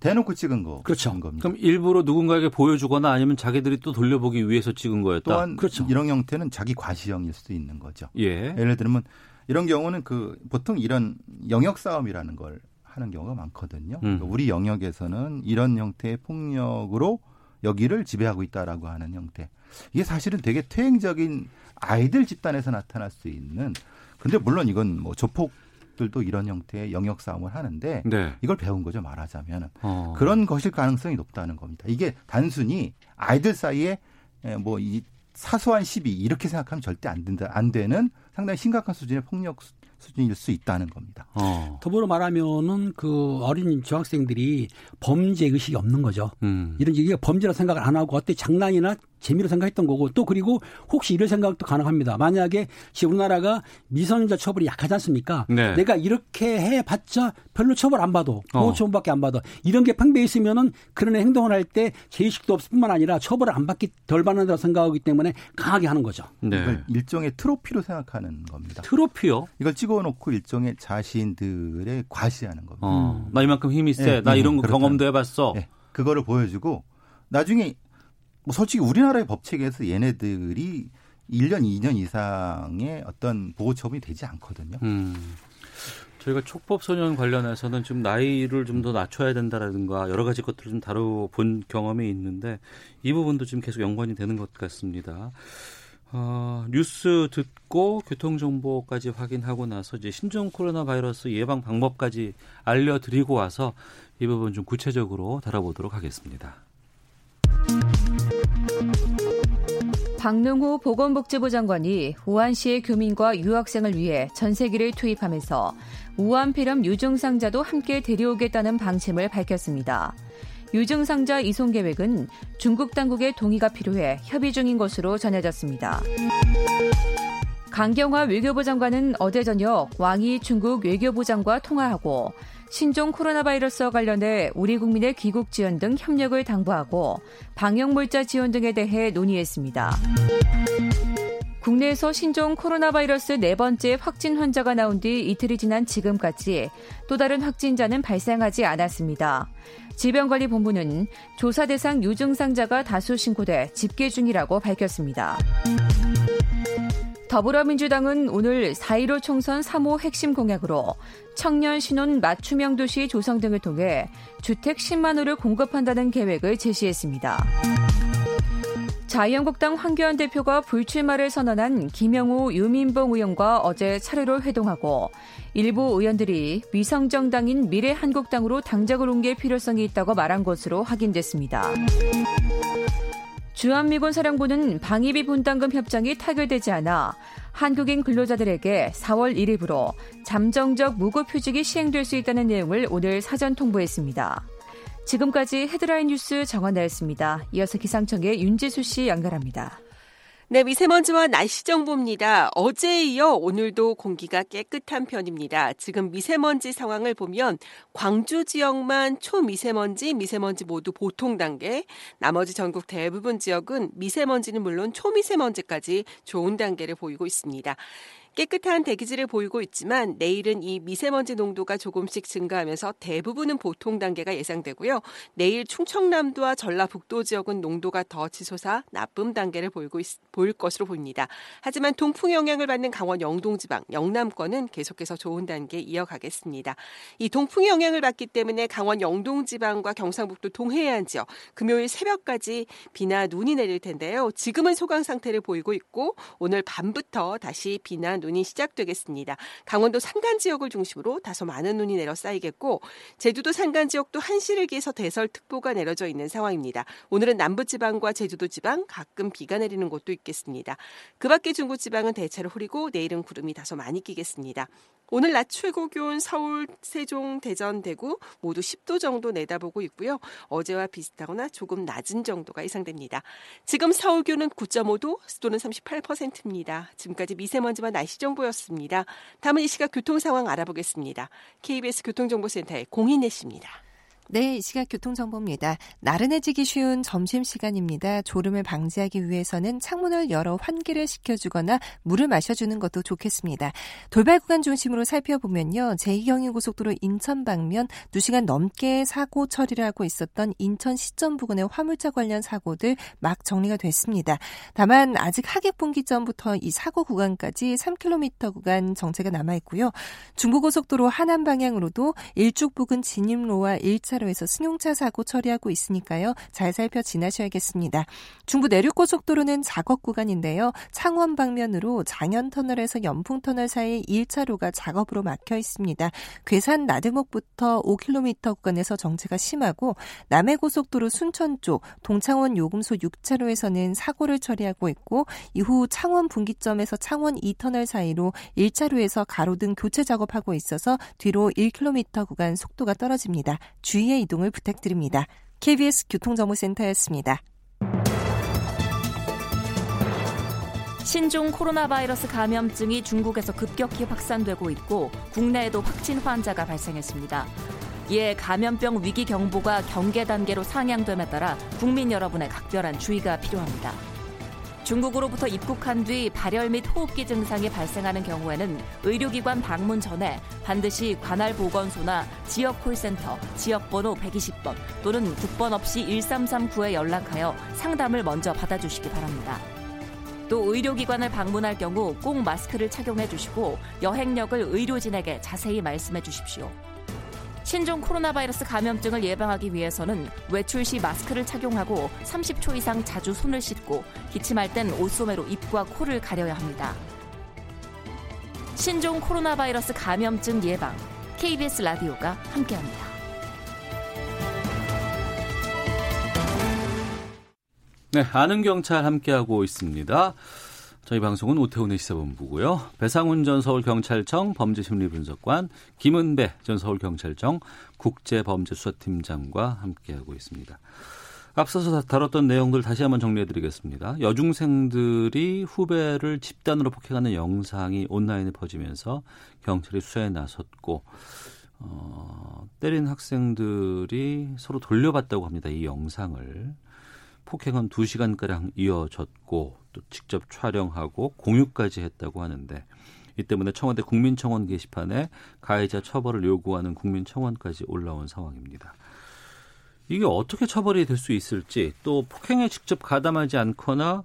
대놓고 찍은 거. 그렇죠. 겁니다. 그럼 일부러 누군가에게 보여주거나 아니면 자기들이 또 돌려보기 위해서 찍은 거였다. 또한 그렇죠. 이런 형태는 자기 과시형일 수도 있는 거죠. 예. 예를 들면 이런 경우는 그 보통 이런 영역 싸움이라는 걸 하는 경우가 많거든요. 음. 그러니까 우리 영역에서는 이런 형태의 폭력으로 여기를 지배하고 있다라고 하는 형태. 이게 사실은 되게 퇴행적인 아이들 집단에서 나타날 수 있는 근데 물론 이건 뭐 조폭 들도 이런 형태의 영역 싸움을 하는데 네. 이걸 배운 거죠 말하자면 어. 그런 것일 가능성이 높다는 겁니다. 이게 단순히 아이들 사이에 뭐 이 사소한 시비 이렇게 생각하면 절대 안 된다 안 되는 상당히 심각한 수준의 폭력 수준일 수 있다는 겁니다. 어. 더불어 말하면은 그 어린 중학생들이 범죄 의식이 없는 거죠. 음. 이런 얘기가 범죄라 생각을 안 하고 어때 장난이나 재미로 생각했던 거고 또 그리고 혹시 이런 생각도 가능합니다. 만약에 지금 우리나라가 미성년자 처벌이 약하지 않습니까? 네. 내가 이렇게 해봤자 별로 처벌 안 받아. 보호처분밖에 안 받아. 이런 게 팽배해 있으면은 그런 행동을 할 때 제의식도 없을 뿐만 아니라 처벌을 안 받기 덜 받는다고 생각하기 때문에 강하게 하는 거죠. 네. 이걸 일종의 트로피로 생각하는 겁니다. 트로피요? 이걸 찍어놓고 일종의 자신들의 과시하는 겁니다. 어, 나 이만큼 힘이 세. 네. 나 이런 거 경험도 해봤어. 네. 그거를 보여주고 나중에 뭐 솔직히 우리나라의 법 체계에서 얘네들이 1년, 2년 이상의 어떤 보호 처분이 되지 않거든요. 음. 저희가 촉법 소년 관련해서는 좀 나이를 좀 더 낮춰야 된다라든가 여러 가지 것들을 좀 다뤄본 경험이 있는데 이 부분도 지금 계속 연관이 되는 것 같습니다. 어, 뉴스 듣고 교통 정보까지 확인하고 나서 이제 신종 코로나 바이러스 예방 방법까지 알려드리고 와서 이 부분 좀 구체적으로 다뤄보도록 하겠습니다. 박능호 보건복지부 장관이 우한시의 교민과 유학생을 위해 전세기를 투입하면서 우한폐렴 유증상자도 함께 데려오겠다는 방침을 밝혔습니다. 유증상자 이송 계획은 중국 당국의 동의가 필요해 협의 중인 것으로 전해졌습니다. 강경화 외교부 장관은 어제 저녁 왕이 중국 외교부장과 통화하고 신종 코로나 바이러스와 관련해 우리 국민의 귀국 지원 등 협력을 당부하고 방역 물자 지원 등에 대해 논의했습니다. 국내에서 신종 코로나 바이러스 네 번째 확진 환자가 나온 뒤 이틀이 지난 지금까지 또 다른 확진자는 발생하지 않았습니다. 질병관리본부는 조사 대상 유증상자가 다수 신고돼 집계 중이라고 밝혔습니다. 더불어민주당은 오늘 4.15 총선 3호 핵심 공약으로 청년 신혼 맞춤형 도시 조성 등을 통해 주택 10만 호를 공급한다는 계획을 제시했습니다. 자유한국당 황교안 대표가 불출마를 선언한 김영우 유민봉 의원과 어제 차례로 회동하고 일부 의원들이 위성정당인 미래한국당으로 당적을 옮길 필요성이 있다고 말한 것으로 확인됐습니다. 주한미군 사령부는 방위비 분담금 협정이 타결되지 않아 한국인 근로자들에게 4월 1일부로 잠정적 무급휴직이 시행될 수 있다는 내용을 오늘 사전 통보했습니다. 지금까지 헤드라인 뉴스 정원나였습니다. 이어서 기상청의 윤지수 씨 연결합니다. 네, 미세먼지와 날씨 정보입니다. 어제에 이어 오늘도 공기가 깨끗한 편입니다. 지금 미세먼지 상황을 보면 광주 지역만 초미세먼지, 미세먼지 모두 보통 단계, 나머지 전국 대부분 지역은 미세먼지는 물론 초미세먼지까지 좋은 단계를 보이고 있습니다. 깨끗한 대기질을 보이고 있지만 내일은 이 미세먼지 농도가 조금씩 증가하면서 대부분은 보통 단계가 예상되고요. 내일 충청남도와 전라북도 지역은 농도가 더 치솟아 나쁨 단계를 보이고 있, 보일 것으로 보입니다. 하지만 동풍 영향을 받는 강원 영동 지방, 영남권은 계속해서 좋은 단계 이어가겠습니다. 이 동풍의 영향을 받기 때문에 강원 영동 지방과 경상북도 동해안 지역 금요일 새벽까지 비나 눈이 내릴 텐데요. 지금은 소강 상태를 보이고 있고 오늘 밤부터 다시 비나 눈 눈이 시작되겠습니다. 강원도 산간 지역을 중심으로 다소 많은 눈이 내려 쌓이겠고 제주도 산간 지역도 한시를 기해서 대설특보가 내려져 있는 상황입니다. 오늘은 남부지방과 제주도 지방 가끔 비가 내리는 곳도 있겠습니다. 그 밖에 중부지방은 대체로 흐리고 내일은 구름이 다소 많이 끼겠습니다. 오늘 낮 최고 기온 서울, 세종, 대전, 대구 모두 10도 정도 내다보고 있고요. 어제와 비슷하거나 조금 낮은 정도가 예상됩니다. 지금 서울 기온은 9.5도, 습도는 38%입니다. 지금까지 미세먼지와 날씨 정보였습니다. 다음은 이 시각 교통 상황 알아보겠습니다. KBS 교통정보센터의 공인혜 씨입니다. 네, 이 시각 교통정보입니다. 나른해지기 쉬운 점심시간입니다. 졸음을 방지하기 위해서는 창문을 열어 환기를 시켜주거나 물을 마셔주는 것도 좋겠습니다. 돌발 구간 중심으로 살펴보면요. 제2경인고속도로 인천 방면 2시간 넘게 사고 처리를 하고 있었던 인천 시점 부근의 화물차 관련 사고들 막 정리가 됐습니다. 다만 아직 하객 분기점부터 이 사고 구간까지 3km 구간 정체가 남아있고요. 중부고속도로 하남 방향으로도 일축 부근 진입로와 1차 1 차로에서 승용차 사고 처리하고 있으니까요. 잘 살펴 지나셔야겠습니다. 중부 내륙고속도로는 작업 구간인데요. 창원 방면으로 장현터널에서 연풍터널 사이 1차로가 작업으로 막혀 있습니다. 괴산 나들목부터 5km 구간에서 정체가 심하고 남해고속도로 순천 쪽 동창원 요금소 6차로에서는 사고를 처리하고 있고 이후 창원 분기점에서 창원 2터널 사이로 1차로에서 가로등 교체 작업하고 있어서 뒤로 1km 구간 속도가 떨어집니다. 주의 주의의 이동을 부탁드립니다. KBS 교통정보센터였습니다. 신종 코로나 바이러스 감염증이 중국에서 급격히 확산되고 있고 국내에도 확진 환자가 발생했습니다. 이에 감염병 위기 경보가 경계 단계로 상향됨에 따라 국민 여러분의 각별한 주의가 필요합니다. 중국으로부터 입국한 뒤 발열 및 호흡기 증상이 발생하는 경우에는 의료기관 방문 전에 반드시 관할 보건소나 지역 콜센터, 지역번호 120번 또는 국번 없이 1339에 연락하여 상담을 먼저 받아주시기 바랍니다. 또 의료기관을 방문할 경우 꼭 마스크를 착용해 주시고 여행력을 의료진에게 자세히 말씀해 주십시오. 신종 코로나 바이러스 감염증을 예방하기 위해서는 외출 시 마스크를 착용하고 30초 이상 자주 손을 씻고 기침할 땐 옷소매로 입과 코를 가려야 합니다. 신종 코로나 바이러스 감염증 예방 KBS 라디오가 함께합니다. 네, 아는 경찰 함께하고 있습니다. 저희 방송은 오태훈의 시사본부고요. 배상훈 전 서울경찰청 범죄심리분석관, 김은배 전 서울경찰청 국제범죄수사팀장과 함께하고 있습니다. 앞서서 다뤘던 내용들 다시 한번 정리해드리겠습니다. 여중생들이 후배를 집단으로 폭행하는 영상이 온라인에 퍼지면서 경찰이 수사에 나섰고 어, 때린 학생들이 서로 돌려봤다고 합니다. 이 영상을. 폭행은 2시간가량 이어졌고 또 직접 촬영하고 공유까지 했다고 하는데 이 때문에 청와대 국민청원 게시판에 가해자 처벌을 요구하는 국민청원까지 올라온 상황입니다. 이게 어떻게 처벌이 될 수 있을지 또 폭행에 직접 가담하지 않거나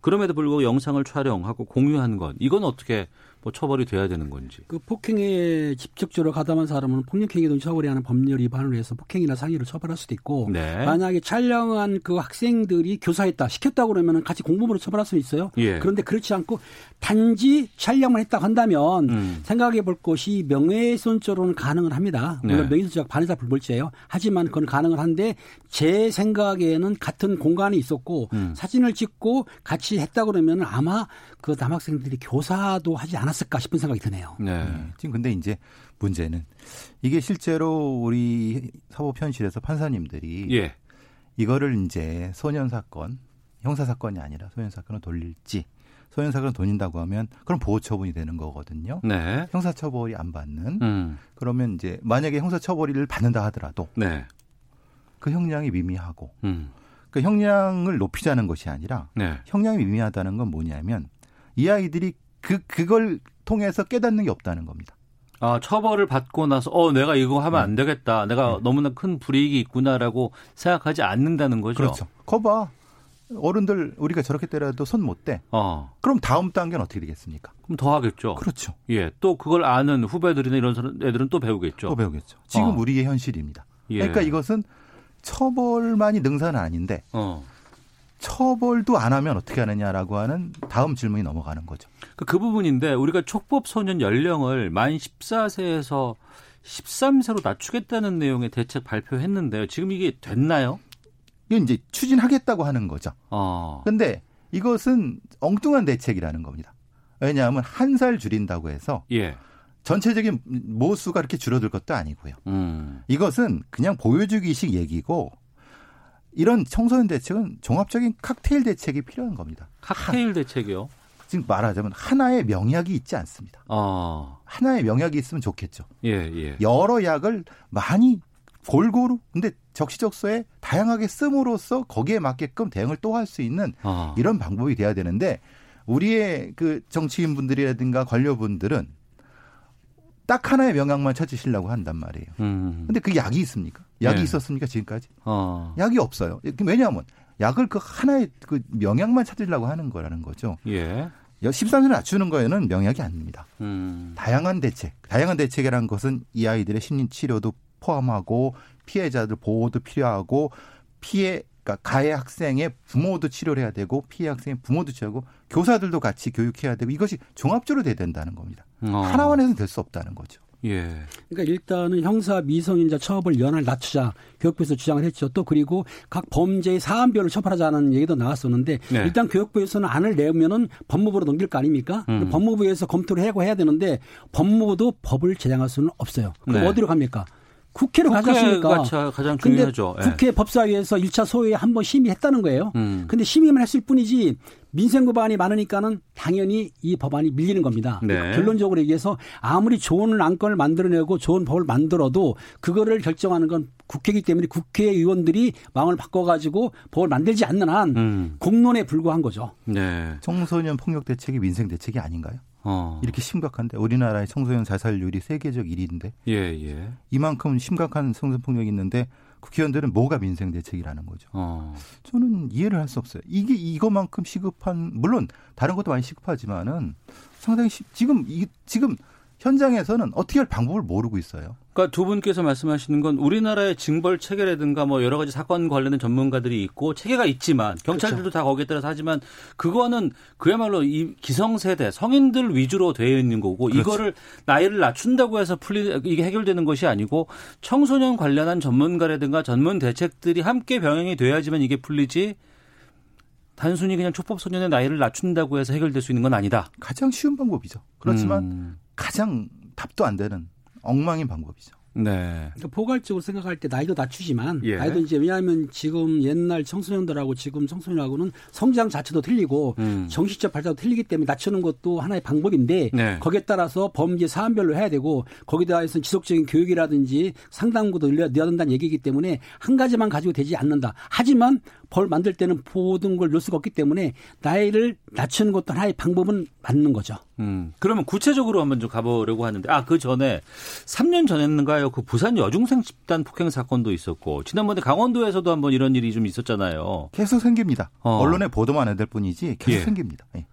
그럼에도 불구하고 영상을 촬영하고 공유한 것 이건 어떻게 뭐 처벌이 돼야 되는 건지. 그 폭행에 직접적으로 가담한 사람은 폭력행위 등 처벌이 하는 법률 위반을 해서 폭행이나 상해를 처벌할 수도 있고 네. 만약에 촬영한 그 학생들이 교사했다 시켰다 그러면 같이 공범으로 처벌할 수 있어요. 예. 그런데 그렇지 않고 단지 촬영만 했다 한다면 음. 생각해 볼 것이 명예훼손죄로는 가능은 합니다. 물론 네. 명예훼손죄가 반의사 불벌죄예요. 하지만 그건 가능은 한데 제 생각에는 같은 공간에 있었고 음. 사진을 찍고 같이 했다 그러면 아마 그 남학생들이 교사도 하지 않았을 까 싶은 생각이 드네요. 네. 네. 지금 근데 이제 문제는 이게 실제로 우리 사법 현실에서 판사님들이 예. 이거를 이제 소년 사건, 형사 사건이 아니라 소년 사건을 돌릴지 소년 사건을 돌린다고 하면 그럼 보호 처분이 되는 거거든요. 네. 형사 처벌이 안 받는. 음. 그러면 이제 만약에 형사 처벌을 받는다 하더라도 네. 그 형량이 미미하고 음. 그 형량을 높이자는 것이 아니라 네. 형량이 미미하다는 건 뭐냐면 이 아이들이 그 그걸 통해서 깨닫는 게 없다는 겁니다. 아, 처벌을 받고 나서 어 내가 이거 하면 안 네. 되겠다. 내가 네. 너무나 큰 불이익이 있구나라고 생각하지 않는다는 거죠. 그렇죠. 거봐. 어른들 우리가 저렇게 때려도 손 못 대. 어. 그럼 다음 단계는 어떻게 되겠습니까? 그럼 더 하겠죠. 그렇죠. 예. 또 그걸 아는 후배들이나 이런 애들은 또 배우겠죠. 또 배우겠죠. 지금 어. 우리의 현실입니다. 예. 그러니까 이것은 처벌만이 능사는 아닌데 어. 처벌도 안 하면 어떻게 하느냐라고 하는 다음 질문이 넘어가는 거죠. 그, 그 부분인데 우리가 촉법 소년 연령을 만 14세에서 13세로 낮추겠다는 내용의 대책 발표했는데요. 지금 이게 됐나요? 이건 이제 추진하겠다고 하는 거죠. 어. 근데 이것은 엉뚱한 대책이라는 겁니다. 왜냐하면 한 살 줄인다고 해서 예. 전체적인 모수가 그렇게 줄어들 것도 아니고요. 음. 이것은 그냥 보여주기식 얘기고 이런 청소년 대책은 종합적인 칵테일 대책이 필요한 겁니다. 칵테일 대책이요? 지금 말하자면 하나의 명약이 있지 않습니다. 어. 하나의 명약이 있으면 좋겠죠. 예, 예. 여러 약을 많이 골고루 근데 적시적소에 다양하게 씀으로써 거기에 맞게끔 대응을 또 할 수 있는 어. 이런 방법이 돼야 되는데 우리의 그 정치인분들이라든가 관료분들은 딱 하나의 명약만 찾으시려고 한단 말이에요. 음. 근데 그 약이 있습니까? 약이 네. 있었습니까 지금까지? 어. 약이 없어요. 왜냐하면 약을 그 하나의 그 명약만 찾으려고 하는 거라는 거죠. 예. 13세를 낮추는 거에는 명약이 아닙니다. 음. 다양한 대책, 다양한 대책이라는 것은 이 아이들의 심리 치료도 포함하고 피해자들 보호도 필요하고 피해 그러니까 가해 학생의 부모도 치료를 해야 되고 피해 학생의 부모도 치료하고 교사들도 같이 교육해야 되고 이것이 종합적으로 돼야 된다는 겁니다. 어. 하나만해서는 될수 없다는 거죠. 예. 그러니까 일단은 형사 미성인자 처벌 연한을 낮추자 교육부에서 주장을 했죠. 또 그리고 각 범죄의 사안별로 처벌하자는 얘기도 나왔었는데 네. 일단 교육부에서는 안을 내면은 법무부로 넘길 거 아닙니까? 음. 법무부에서 검토를 하고 해야 되는데 법무부도 법을 제정할 수는 없어요. 그럼 네. 어디로 갑니까? 국회로 가졌으니까. 가장 중요하죠. 근데 국회 예. 법사위에서 1차 소위에 한 번 심의했다는 거예요. 음. 근데 심의만 했을 뿐이지 민생 법안이 많으니까는 당연히 이 법안이 밀리는 겁니다. 네. 결론적으로 얘기해서 아무리 좋은 안건을 만들어내고 좋은 법을 만들어도 그거를 결정하는 건 국회이기 때문에 국회의원들이 마음을 바꿔가지고 법을 만들지 않는 한 음. 공론에 불과한 거죠. 네. 청소년 폭력 대책이 민생 대책이 아닌가요? 어. 이렇게 심각한데 우리나라의 청소년 자살률이 세계적 1위인데 예, 예. 이만큼 심각한 청소년 폭력이 있는데 국회의원들은 뭐가 민생 대책이라는 거죠. 어. 저는 이해를 할 수 없어요. 이게 이거만큼 시급한 물론 다른 것도 많이 시급하지만은 상당히 시, 지금 이 지금 현장에서는 어떻게 할 방법을 모르고 있어요. 그러니까 두 분께서 말씀하시는 건 우리나라의 징벌 체계라든가 뭐 여러 가지 사건 관련된 전문가들이 있고 체계가 있지만 경찰들도 그렇죠. 다 거기에 따라서 하지만 그거는 그야말로 이 기성세대 성인들 위주로 되어 있는 거고 그렇죠. 이거를 나이를 낮춘다고 해서 풀리 이게 해결되는 것이 아니고 청소년 관련한 전문가라든가 전문 대책들이 함께 병행이 돼야지만 이게 풀리지 단순히 그냥 초법 소년의 나이를 낮춘다고 해서 해결될 수 있는 건 아니다. 가장 쉬운 방법이죠. 그렇지만 음. 가장 답도 안 되는 엉망인 방법이죠. 네. 그러니까 포괄적으로 생각할 때 나이도 낮추지만 예. 나이도 이제 왜냐하면 지금 옛날 청소년들하고 지금 청소년하고는 성장 자체도 틀리고 음. 정신적 발달도 틀리기 때문에 낮추는 것도 하나의 방법인데 네. 거기에 따라서 범죄 사안별로 해야 되고 거기다 해서 지속적인 교육이라든지 상담구도 늘려야 된다는 얘기이기 때문에 한 가지만 가지고 되지 않는다. 하지만 벌 만들 때는 모든 걸 넣을 수가 없기 때문에 나이를 낮추는 것도 하나의 방법은 맞는 거죠. 음. 그러면 구체적으로 한번 좀 가보려고 하는데 아 그 전에 3년 전에는가요 그 부산 여중생 집단 폭행 사건도 있었고 지난번에 강원도에서도 한번 이런 일이 좀 있었잖아요. 계속 생깁니다. 어. 언론에 보도만 해야 될 뿐이지 계속 예. 생깁니다. 예.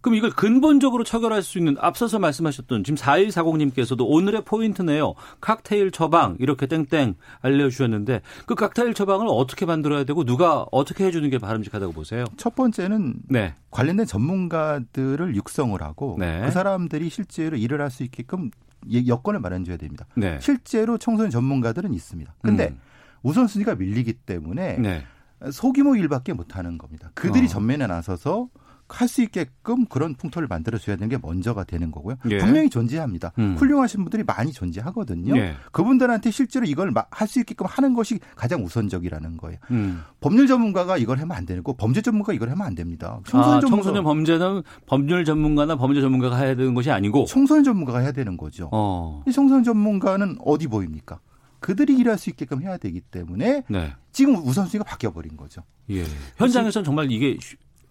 그럼 이걸 근본적으로 처결할 수 있는 앞서서 말씀하셨던 지금 4140님께서도 오늘의 포인트네요. 칵테일 처방 이렇게 땡땡 알려주셨는데 그 칵테일 처방을 어떻게 만들어야 되고 누가 어떻게 해주는 게 바람직하다고 보세요? 첫 번째는 네. 관련된 전문가들을 육성을 하고 네. 그 사람들이 실제로 일을 할 수 있게끔 여건을 마련줘야 됩니다. 네. 실제로 청소년 전문가들은 있습니다. 근데 음. 우선순위가 밀리기 때문에 네. 소규모 일밖에 못하는 겁니다. 그들이 어. 전면에 나서서 할 수 있게끔 그런 풍토를 만들어줘야 되는 게 먼저가 되는 거고요. 예. 분명히 존재합니다. 음. 훌륭하신 분들이 많이 존재하거든요. 예. 그분들한테 실제로 이걸 할 수 있게끔 하는 것이 가장 우선적이라는 거예요. 음. 법률 전문가가 이걸 하면 안 되고 범죄 전문가 이걸 하면 안 됩니다. 청소년, 아, 전문가. 청소년 범죄는 법률 전문가나 범죄 전문가가 해야 되는 것이 아니고 청소년 전문가가 해야 되는 거죠. 어. 이 청소년 전문가는 어디 보입니까? 그들이 일할 수 있게끔 해야 되기 때문에 네. 지금 우선순위가 바뀌어 버린 거죠. 예. 현장에서는 정말 이게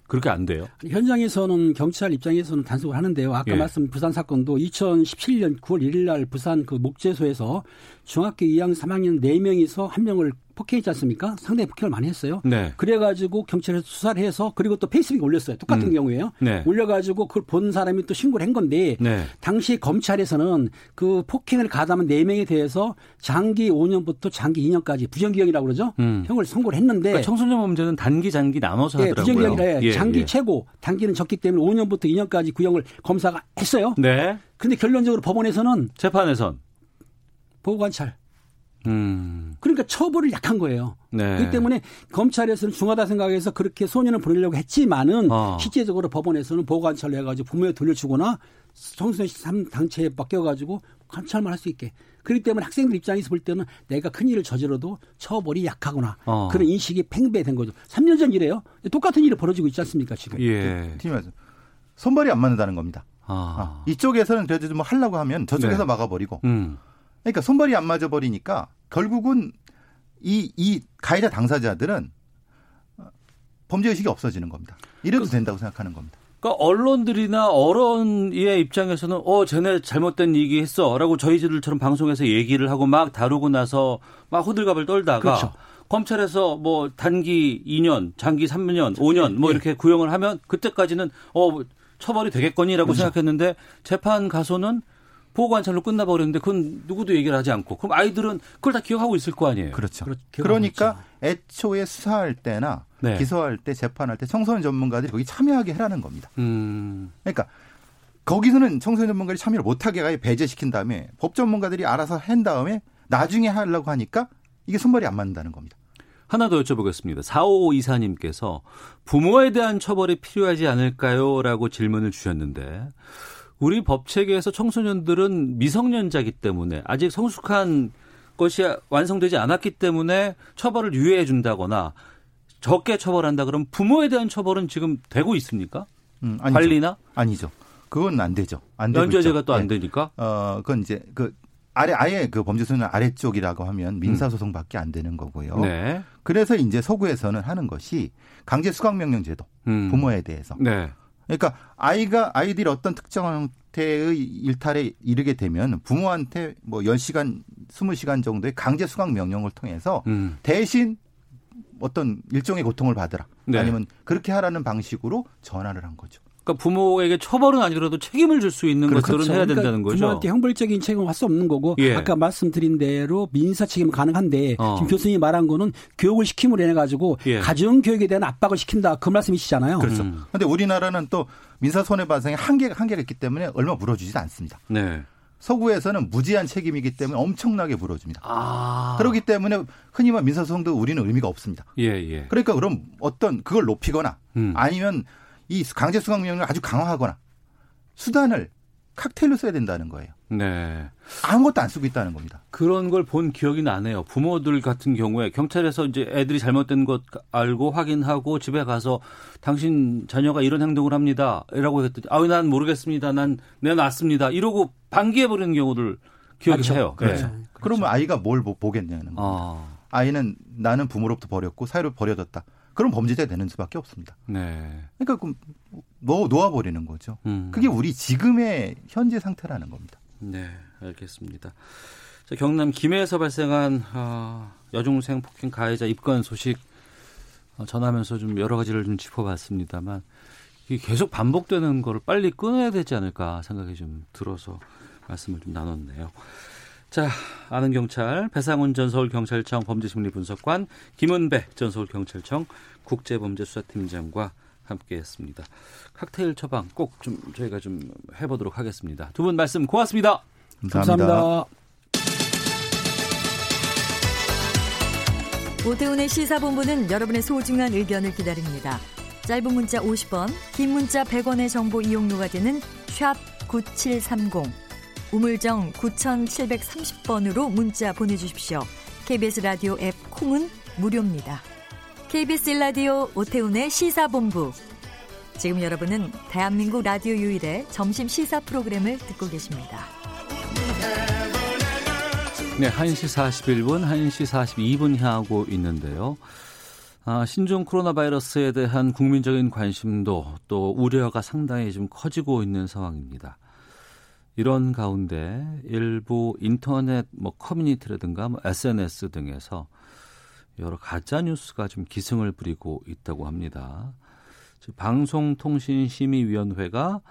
그렇게 안 돼요? 현장에서는 경찰 입장에서는 단속을 하는데요. 아까 예. 말씀 부산 사건도 2017년 9월 1일 날 부산 그 목재소에서 중학교 2학년 3학년 4명이서 한 명을 폭행했지 않습니까? 상당히 폭행을 많이 했어요. 네. 그래가지고 경찰에서 수사를 해서 그리고 또 페이스북에 올렸어요. 똑같은 음. 경우에요. 네. 올려가지고 그걸 본 사람이 또 신고를 한 건데 네. 당시 검찰에서는 그 폭행을 가담한 4명에 대해서 장기 5년부터 장기 2년까지 부정기형이라고 그러죠. 음. 형을 선고를 했는데 그러니까 청소년 범죄는 단기 장기 나눠서 네, 하더라고요. 부정기형이라 예, 장기 예. 최고 단기는 적기 때문에 5년부터 2년까지 구형을 검사가 했어요. 네. 근데 결론적으로 법원에서는 재판에선 보호관찰 음. 그러니까 처벌을 약한 거예요. 네. 그렇기 때문에 검찰에서는 중하다 생각해서 그렇게 소년을 보내려고 했지만은 어. 실제적으로 법원에서는 보관찰로 해가지고 부모에 돌려주거나 청소년 단체에 맡겨가지고 관찰만 할 수 있게. 그렇기 때문에 학생들 입장에서 볼 때는 내가 큰 일을 저질러도 처벌이 약하구나 어. 그런 인식이 팽배된 거죠. 3년 전 일이에요. 똑같은 일이 벌어지고 있지 않습니까 지금? 예. 팀에서 손발이 안 맞는다는 겁니다. 아. 아. 이쪽에서는 그래도 좀 하려고 하면 저쪽에서 네. 막아버리고. 음. 그러니까 손발이 안 맞아 버리니까 결국은 이, 이 가해자 당사자들은 범죄 의식이 없어지는 겁니다. 이래도 그, 된다고 생각하는 겁니다. 그러니까 언론들이나 언론의 입장에서는 어, 쟤네 잘못된 얘기 했어. 라고 저희들처럼 방송에서 얘기를 하고 막 다루고 나서 막 호들갑을 떨다가 그렇죠. 검찰에서 뭐 단기 2년, 장기 3년, 5년 뭐 예. 이렇게 구형을 하면 그때까지는 어, 처벌이 되겠거니라고 그렇죠. 생각했는데 재판 가서는 보호관찰로 끝나버렸는데 그건 누구도 얘기를 하지 않고 그럼 아이들은 그걸 다 기억하고 있을 거 아니에요. 그렇죠. 그러니까 애초에 수사할 때나 네. 기소할 때 재판할 때 청소년 전문가들이 거기 참여하게 해라는 겁니다. 음. 그러니까 거기서는 청소년 전문가들이 참여를 못하게 아예 배제시킨 다음에 법 전문가들이 알아서 한 다음에 나중에 하려고 하니까 이게 손발이 안 맞는다는 겁니다. 하나 더 여쭤보겠습니다. 4554 이사님께서 부모에 대한 처벌이 필요하지 않을까요? 라고 질문을 주셨는데 우리 법 체계에서 청소년들은 미성년자기 때문에 아직 성숙한 것이 완성되지 않았기 때문에 처벌을 유예해 준다거나 적게 처벌한다 그러면 부모에 대한 처벌은 지금 되고 있습니까? 음, 아니죠. 관리나? 아니죠. 그건 안 되죠. 안 되고 연좌제가 또 안 되니까? 어, 그건 이제 그 아래 아예 그 범죄 수준 아래쪽이라고 하면 민사 소송밖에 안 되는 거고요. 네. 그래서 이제 서구에서는 하는 것이 강제 수강 명령 제도 음. 부모에 대해서. 네. 그러니까 아이가 아이들이 어떤 특정 형태의 일탈에 이르게 되면 부모한테 뭐 10시간, 20시간 정도의 강제 수강 명령을 통해서 음. 대신 어떤 일종의 고통을 받으라. 네. 아니면 그렇게 하라는 방식으로 전화를 한 거죠. 그러니까 부모에게 처벌은 아니더라도 책임을 줄 수 있는 그렇죠. 것들은 해야 그러니까 된다는 거죠. 부모한테 형벌적인 책임은 할수 없는 거고 예. 아까 말씀드린 대로 민사 책임 가능한데 어. 지금 교수님이 말한 거는 교육을 시킴으로 인해 가지고 예. 가정 교육에 대한 압박을 시킨다 그 말씀이시잖아요. 그렇죠. 그런데 음. 우리나라는 또 민사 손해 배상에 한계가 한계가 있기 때문에 얼마 물어주지도 않습니다. 네. 서구에서는 무제한 책임이기 때문에 엄청나게 물어줍니다. 아. 그렇기 때문에 흔히 말 민사소송도 우리는 의미가 없습니다. 예, 예. 그러니까 그럼 어떤 그걸 높이거나 음. 아니면 이 강제 수강 명령을 아주 강화하거나 수단을 칵테일로 써야 된다는 거예요. 네. 아무것도 안 쓰고 있다는 겁니다. 그런 걸 본 기억이 나네요. 부모들 같은 경우에 경찰에서 이제 애들이 잘못된 것 알고 확인하고 집에 가서 당신 자녀가 이런 행동을 합니다. 라고 했더니 아유, 난 모르겠습니다. 난 내놨습니다. 이러고 반기해 버리는 경우들 기억이 그렇죠. 해요. 그렇죠. 네. 그렇죠. 그러면 아이가 뭘 보겠냐는 겁니다. 아. 아이는 나는 부모로부터 버렸고 사회로 버려졌다. 그럼 범죄자가 되는 수밖에 없습니다. 네. 그러니까 놓, 놓아버리는 거죠. 음. 그게 우리 지금의 현재 상태라는 겁니다. 네, 알겠습니다. 자, 경남 김해에서 발생한 어, 여중생 폭행 가해자 입건 소식 어, 전하면서 좀 여러 가지를 좀 짚어봤습니다만 이게 계속 반복되는 거를 빨리 끊어야 되지 않을까 생각이 좀 들어서 말씀을 좀 나눴네요. 자, 아는 경찰 배상훈 전 서울경찰청 범죄심리분석관 김은배 전 서울경찰청 국제범죄수사팀장과 함께했습니다. 칵테일 처방 꼭 좀 저희가 좀 해보도록 하겠습니다. 두 분 말씀 고맙습니다. 감사합니다. 감사합니다. 오태훈의 시사본부는 여러분의 소중한 의견을 기다립니다. 짧은 문자 50원, 긴 문자 100원의 정보 이용료가 되는 샵 9730. 우물정 9730번으로 문자 보내주십시오. KBS 라디오 앱 콩은 무료입니다. KBS 라디오 오태훈의 시사본부. 지금 여러분은 대한민국 라디오 유일의 점심 시사 프로그램을 듣고 계십니다. 네, 1시 41분, 1시 42분 향하고 있는데요. 아, 신종 코로나 바이러스에 대한 국민적인 관심도 또 우려가 상당히 좀 커지고 있는 상황입니다. 이런 가운데 일부 인터넷 뭐 커뮤니티라든가 뭐 SNS 등에서 여러 가짜 뉴스가 좀 기승을 부리고 있다고 합니다. 방송통신심의위원회가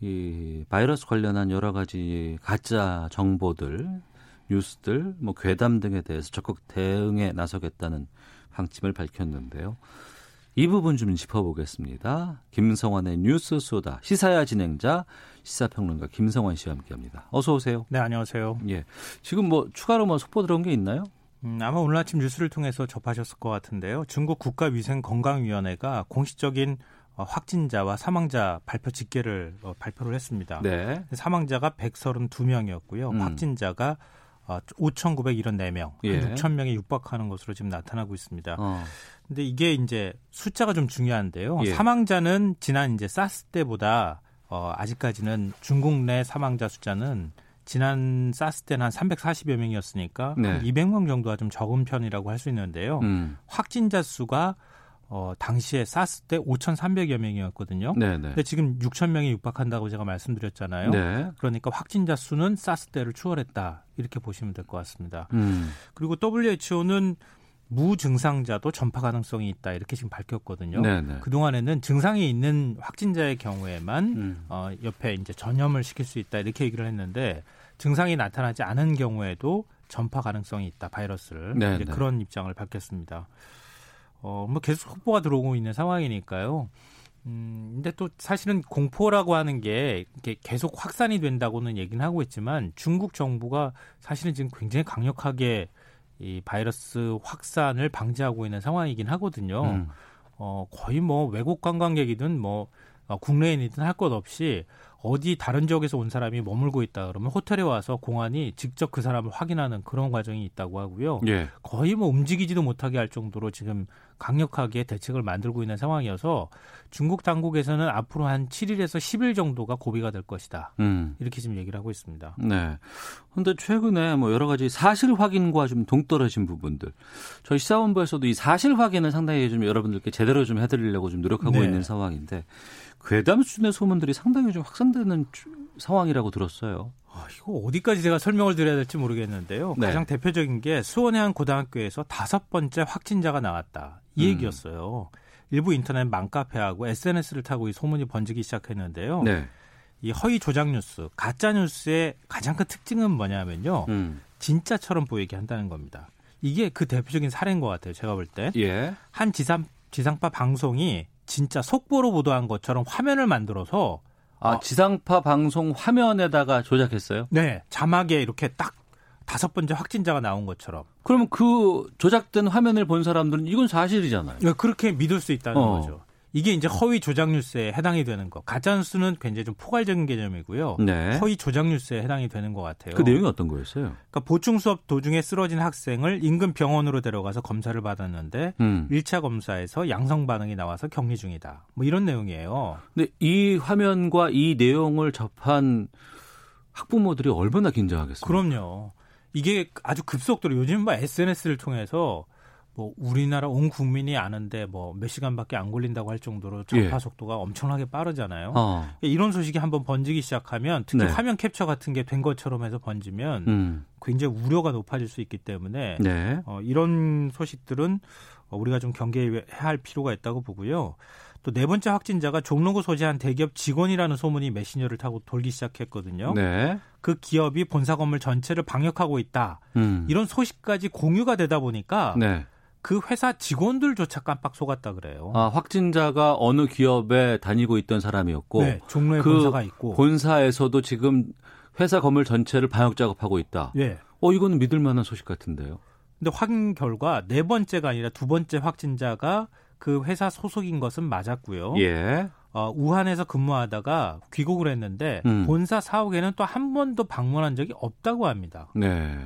이 바이러스 관련한 여러 가지 가짜 정보들, 뉴스들, 뭐 괴담 등에 대해서 적극 대응에 나서겠다는 방침을 밝혔는데요. 이 부분 좀 짚어보겠습니다. 김성환의 뉴스 소다 시사야 진행자 시사평론가 김성환 씨와 함께합니다. 어서 오세요. 네, 안녕하세요. 예, 지금 뭐 추가로 뭐 속보 들어온 게 있나요? 음, 아마 오늘 아침 뉴스를 통해서 접하셨을 것 같은데요. 중국 국가위생건강위원회가 공식적인 어, 확진자와 사망자 발표 집계를 어, 발표를 했습니다. 네. 사망자가 132명이었고요. 음. 확진자가 어, 5,974명, 예. 6,000명에 육박하는 것으로 지금 나타나고 있습니다. 어. 근데 이게 이제 숫자가 좀 중요한데요. 예. 사망자는 지난 이제 사스 때보다 어, 아직까지는 중국 내 사망자 숫자는 지난 사스 때는 한 340여 명이었으니까 네. 한 200명 정도가 좀 적은 편이라고 할 수 있는데요. 음. 확진자 수가 어, 당시에 사스 때 5,300여 명이었거든요. 네네. 네. 근데 지금 6천 명이 육박한다고 제가 말씀드렸잖아요. 네. 그러니까 확진자 수는 사스 때를 추월했다 이렇게 보시면 될 것 같습니다. 음. 그리고 WHO는 무증상자도 전파 가능성이 있다 이렇게 지금 밝혔거든요. 네네. 그 동안에는 증상이 있는 확진자의 경우에만 음. 어, 옆에 이제 전염을 시킬 수 있다 이렇게 얘기를 했는데 증상이 나타나지 않은 경우에도 전파 가능성이 있다 바이러스를 이제 그런 입장을 밝혔습니다. 어, 뭐 계속 속보가 들어오고 있는 상황이니까요. 음, 근데 또 사실은 공포라고 하는 게 계속 확산이 된다고는 얘기는 하고 있지만 중국 정부가 사실은 지금 굉장히 강력하게 이 바이러스 확산을 방지하고 있는 상황이긴 하거든요. 음. 어, 거의 뭐 외국 관광객이든 뭐 어, 국내인이든 할 것 없이 어디 다른 지역에서 온 사람이 머물고 있다 그러면 호텔에 와서 공안이 직접 그 사람을 확인하는 그런 과정이 있다고 하고요. 예. 거의 뭐 움직이지도 못하게 할 정도로 지금 강력하게 대책을 만들고 있는 상황이어서 중국 당국에서는 앞으로 한 7일에서 10일 정도가 고비가 될 것이다. 음. 이렇게 지금 얘기를 하고 있습니다. 네. 그런데 최근에 뭐 여러 가지 사실 확인과 좀 동떨어진 부분들. 저희 시사본부에서도 이 사실 확인을 상당히 좀 여러분들께 제대로 좀 해드리려고 좀 노력하고 네. 있는 상황인데 괴담 수준의 소문들이 상당히 좀 확산되는 상황이라고 들었어요. 아, 이거 어디까지 제가 설명을 드려야 될지 모르겠는데요. 네. 가장 대표적인 게 수원의 한 고등학교에서 다섯 번째 확진자가 나왔다. 이 음. 얘기였어요. 일부 인터넷 맘카페하고 SNS를 타고 이 소문이 번지기 시작했는데요. 네. 이 허위 조작 뉴스, 가짜 뉴스의 가장 큰 특징은 뭐냐면요. 음. 진짜처럼 보이게 한다는 겁니다. 이게 그 대표적인 사례인 것 같아요. 제가 볼 때. 예. 한 지상, 지상파 방송이 진짜 속보로 보도한 것처럼 화면을 만들어서 아, 어, 지상파 방송 화면에다가 조작했어요? 네. 자막에 이렇게 딱 다섯 번째 확진자가 나온 것처럼. 그러면 그 조작된 화면을 본 사람들은 이건 사실이잖아요. 네, 그렇게 믿을 수 있다는 어. 거죠. 이게 이제 허위 조작 뉴스에 해당이 되는 거. 가짜 뉴스는 굉장히 좀 포괄적인 개념이고요. 네. 허위 조작 뉴스에 해당이 되는 것 같아요. 그 내용이 어떤 거였어요? 그러니까 보충 수업 도중에 쓰러진 학생을 인근 병원으로 데려가서 검사를 받았는데 음. 1차 검사에서 양성 반응이 나와서 격리 중이다. 뭐 이런 내용이에요. 근데 이 화면과 이 내용을 접한 학부모들이 얼마나 긴장하겠어요? 그럼요. 이게 아주 급속도로 요즘 뭐 SNS를 통해서 뭐 우리나라 온 국민이 아는데 뭐 몇 시간밖에 안 걸린다고 할 정도로 전파 예. 속도가 엄청나게 빠르잖아요. 어. 이런 소식이 한번 번지기 시작하면 특히 네. 화면 캡처 같은 게 된 것처럼 해서 번지면 음. 굉장히 우려가 높아질 수 있기 때문에 네. 어, 이런 소식들은 우리가 좀 경계해야 할 필요가 있다고 보고요. 또 네 번째 확진자가 종로구 소재한 대기업 직원이라는 소문이 메신저를 타고 돌기 시작했거든요. 네. 그 기업이 본사 건물 전체를 방역하고 있다. 음. 이런 소식까지 공유가 되다 보니까 네. 그 회사 직원들조차 깜빡 속았다 그래요. 아, 확진자가 어느 기업에 다니고 있던 사람이었고 네, 종로에 그 본사가 있고 본사에서도 지금 회사 건물 전체를 방역 작업하고 있다. 예. 어, 이거는 믿을 만한 소식 같은데요. 근데 확인 결과 네 번째가 아니라 두 번째 확진자가 그 회사 소속인 것은 맞았고요. 예. 어, 우한에서 근무하다가 귀국을 했는데 음. 본사 사옥에는 또 한 번도 방문한 적이 없다고 합니다. 네.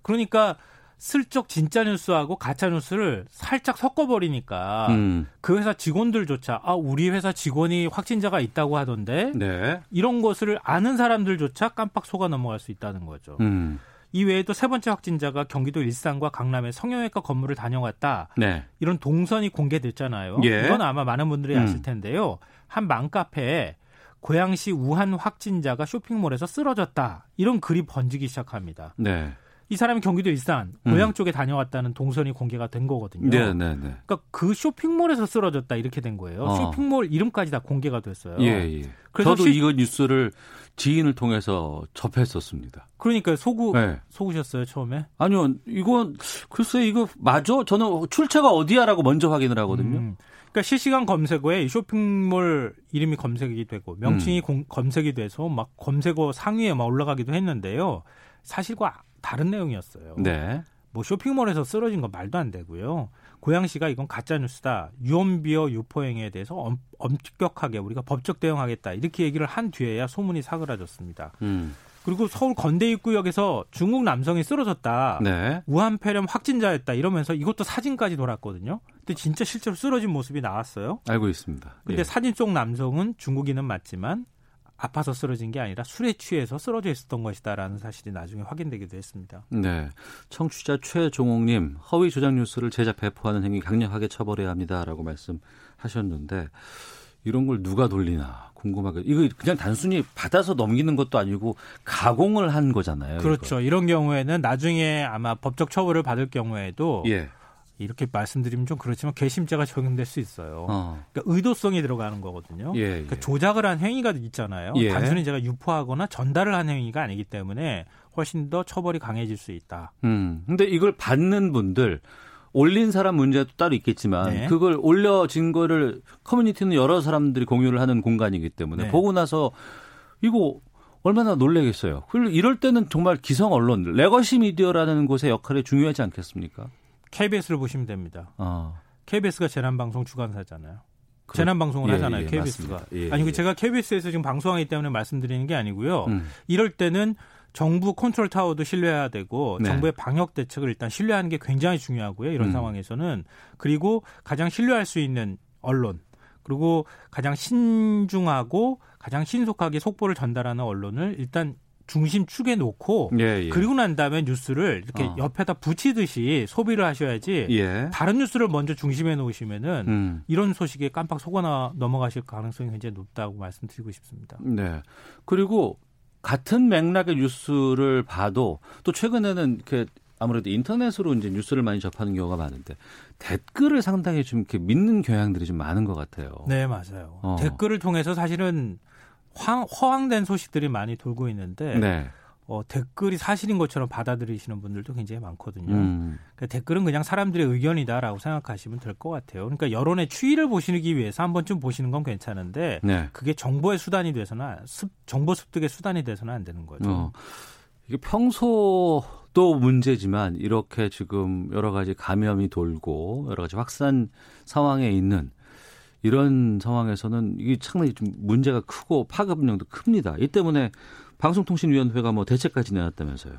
그러니까 슬쩍 진짜 뉴스하고 가짜 뉴스를 살짝 섞어버리니까 음. 그 회사 직원들조차 아 우리 회사 직원이 확진자가 있다고 하던데 네. 이런 것을 아는 사람들조차 깜빡 속아 넘어갈 수 있다는 거죠. 음. 이 외에도 세 번째 확진자가 경기도 일산과 강남의 성형외과 건물을 다녀왔다. 네. 이런 동선이 공개됐잖아요. 예. 이건 아마 많은 분들이 음. 아실 텐데요. 한 맘카페에 고양시 우한 확진자가 쇼핑몰에서 쓰러졌다. 이런 글이 번지기 시작합니다. 네. 이 사람이 경기도 일산 고향 음. 쪽에 다녀왔다는 동선이 공개가 된 거거든요. 네, 네, 네. 그러니까 그 쇼핑몰에서 쓰러졌다 이렇게 된 거예요. 어. 쇼핑몰 이름까지 다 공개가 됐어요. 예, 예. 그래서 저도 시... 이거 뉴스를 지인을 통해서 접했었습니다. 그러니까 속우 네. 속으셨어요 처음에? 아니요, 이건 글쎄 이거 맞아? 저는 출처가 어디야라고 먼저 확인을 하거든요. 음. 그러니까 실시간 검색어에 쇼핑몰 이름이 검색이 되고 명칭이 음. 공, 검색이 돼서 막 검색어 상위에 막 올라가기도 했는데요. 사실과 다른 내용이었어요. 네. 뭐 쇼핑몰에서 쓰러진 건 말도 안 되고요. 고양시가 이건 가짜 뉴스다. 유언비어 유포행위에 대해서 엄, 엄격하게 우리가 법적 대응하겠다. 이렇게 얘기를 한 뒤에야 소문이 사그라졌습니다. 음. 그리고 서울 건대 입구역에서 중국 남성이 쓰러졌다. 네. 우한 폐렴 확진자였다. 이러면서 이것도 사진까지 돌았거든요. 근데 진짜 실제로 쓰러진 모습이 나왔어요. 알고 있습니다. 근데 예. 사진 속 남성은 중국인은 맞지만 아파서 쓰러진 게 아니라 술에 취해서 쓰러져 있었던 것이다라는 사실이 나중에 확인되기도 했습니다. 네. 청취자 최종옥님, 허위 조작 뉴스를 제작 배포하는 행위 강력하게 처벌해야 합니다라고 말씀하셨는데 이런 걸 누가 돌리나 궁금하게. 이거 그냥 단순히 받아서 넘기는 것도 아니고 가공을 한 거잖아요. 그렇죠. 이거. 이런 경우에는 나중에 아마 법적 처벌을 받을 경우에도 예. 이렇게 말씀드리면 좀 그렇지만 괘씸죄가 적용될 수 있어요. 어. 그러니까 의도성이 들어가는 거거든요. 예, 그러니까 예. 조작을 한 행위가 있잖아요. 예. 단순히 제가 유포하거나 전달을 한 행위가 아니기 때문에 훨씬 더 처벌이 강해질 수 있다. 음. 근데 이걸 받는 분들 올린 사람 문제도 따로 있겠지만 네. 그걸 올려진 거를 커뮤니티는 여러 사람들이 공유를 하는 공간이기 때문에 네. 보고 나서 이거 얼마나 놀래겠어요. 이럴 때는 정말 기성 언론, legacy media라는 곳의 역할이 중요하지 않겠습니까? KBS를 보시면 됩니다. 어. KBS가 재난방송 주관사잖아요. 재난 방송을 예, 하잖아요. 예, KBS가. 예, 아니 그 제가 KBS에서 지금 방송하기 때문에 말씀드리는 게 아니고요. 음. 이럴 때는 정부 컨트롤 타워도 신뢰해야 되고 네. 정부의 방역 대책을 일단 신뢰하는 게 굉장히 중요하고요. 이런 음. 상황에서는 그리고 가장 신뢰할 수 있는 언론 그리고 가장 신중하고 가장 신속하게 속보를 전달하는 언론을 일단 중심 축에 놓고 예, 예. 그리고 난 다음에 뉴스를 이렇게 어. 옆에다 붙이듯이 소비를 하셔야지 예. 다른 뉴스를 먼저 중심에 놓으시면은 음. 이런 소식에 깜빡 속아 넘어가실 가능성이 굉장히 높다고 말씀드리고 싶습니다. 네. 그리고 같은 맥락의 뉴스를 봐도 또 최근에는 이렇게 아무래도 인터넷으로 이제 뉴스를 많이 접하는 경우가 많은데 댓글을 상당히 좀 이렇게 믿는 경향들이 좀 많은 것 같아요. 네, 맞아요. 어. 댓글을 통해서 사실은 황, 허황된 소식들이 많이 돌고 있는데 네. 어, 댓글이 사실인 것처럼 받아들이시는 분들도 굉장히 많거든요. 음. 그러니까 댓글은 그냥 사람들의 의견이다라고 생각하시면 될 것 같아요. 그러니까 여론의 추이를 보시기 위해서 한 번쯤 보시는 건 괜찮은데 네. 그게 정보의 수단이 돼서는 습, 정보 습득의 수단이 돼서는 안 되는 거죠. 어. 이게 평소도 문제지만 이렇게 지금 여러 가지 감염이 돌고 여러 가지 확산 상황에 있는 이런 상황에서는 이게 상당히 좀 문제가 크고 파급력도 큽니다. 이 때문에 방송통신위원회가 뭐 대책까지 내놨다면서요.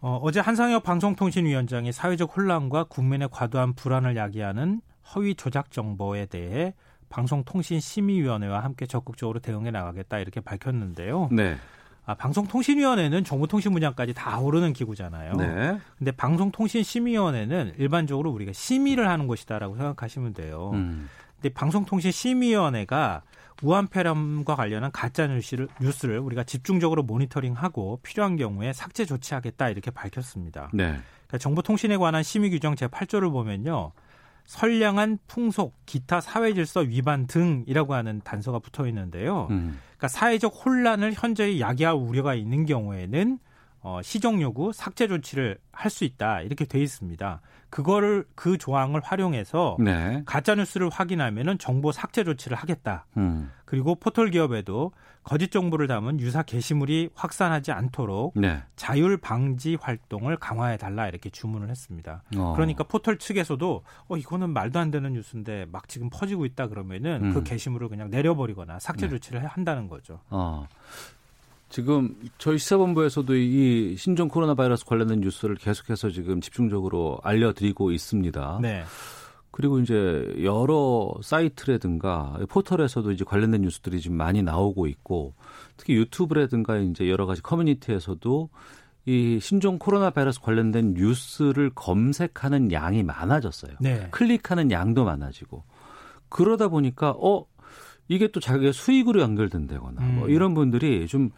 어, 어제 한상혁 방송통신위원장이 사회적 혼란과 국민의 과도한 불안을 야기하는 허위 조작 정보에 대해 방송통신심의위원회와 함께 적극적으로 대응해 나가겠다 이렇게 밝혔는데요. 네. 아, 방송통신위원회는 정보통신 분야까지 다 오르는 기구잖아요. 네. 근데 방송통신심의위원회는 일반적으로 우리가 심의를 하는 곳이다라고 생각하시면 돼요. 음. 근데 방송통신 심의위원회가 우한 폐렴과 관련한 가짜 뉴스를, 뉴스를 우리가 집중적으로 모니터링하고 필요한 경우에 삭제 조치하겠다 이렇게 밝혔습니다. 네. 그러니까 정보통신에 관한 심의 규정 제 8조를 보면요. 선량한 풍속, 기타 사회질서 위반 등이라고 하는 단서가 붙어 있는데요. 음. 그러니까 사회적 혼란을 현저히 야기할 우려가 있는 경우에는 어, 시정 요구, 삭제 조치를 할 수 있다 이렇게 돼 있습니다. 그거를 그 조항을 활용해서 네. 가짜 뉴스를 확인하면은 정보 삭제 조치를 하겠다. 음. 그리고 포털 기업에도 거짓 정보를 담은 유사 게시물이 확산하지 않도록 네. 자율 방지 활동을 강화해 달라 이렇게 주문을 했습니다. 어. 그러니까 포털 측에서도 어 이거는 말도 안 되는 뉴스인데 막 지금 퍼지고 있다 그러면은 그 음. 그 게시물을 그냥 내려버리거나 삭제 네. 조치를 한다는 거죠. 어. 지금 저희 시사본부에서도 이 신종 코로나 바이러스 관련된 뉴스를 계속해서 지금 집중적으로 알려드리고 있습니다. 네. 그리고 이제 여러 사이트라든가 포털에서도 이제 관련된 뉴스들이 지금 많이 나오고 있고 특히 유튜브라든가 이제 여러 가지 커뮤니티에서도 이 신종 코로나 바이러스 관련된 뉴스를 검색하는 양이 많아졌어요. 네. 클릭하는 양도 많아지고 그러다 보니까 어 이게 또 자기의 수익으로 연결된다거나 뭐 음. 뭐 이런 분들이 좀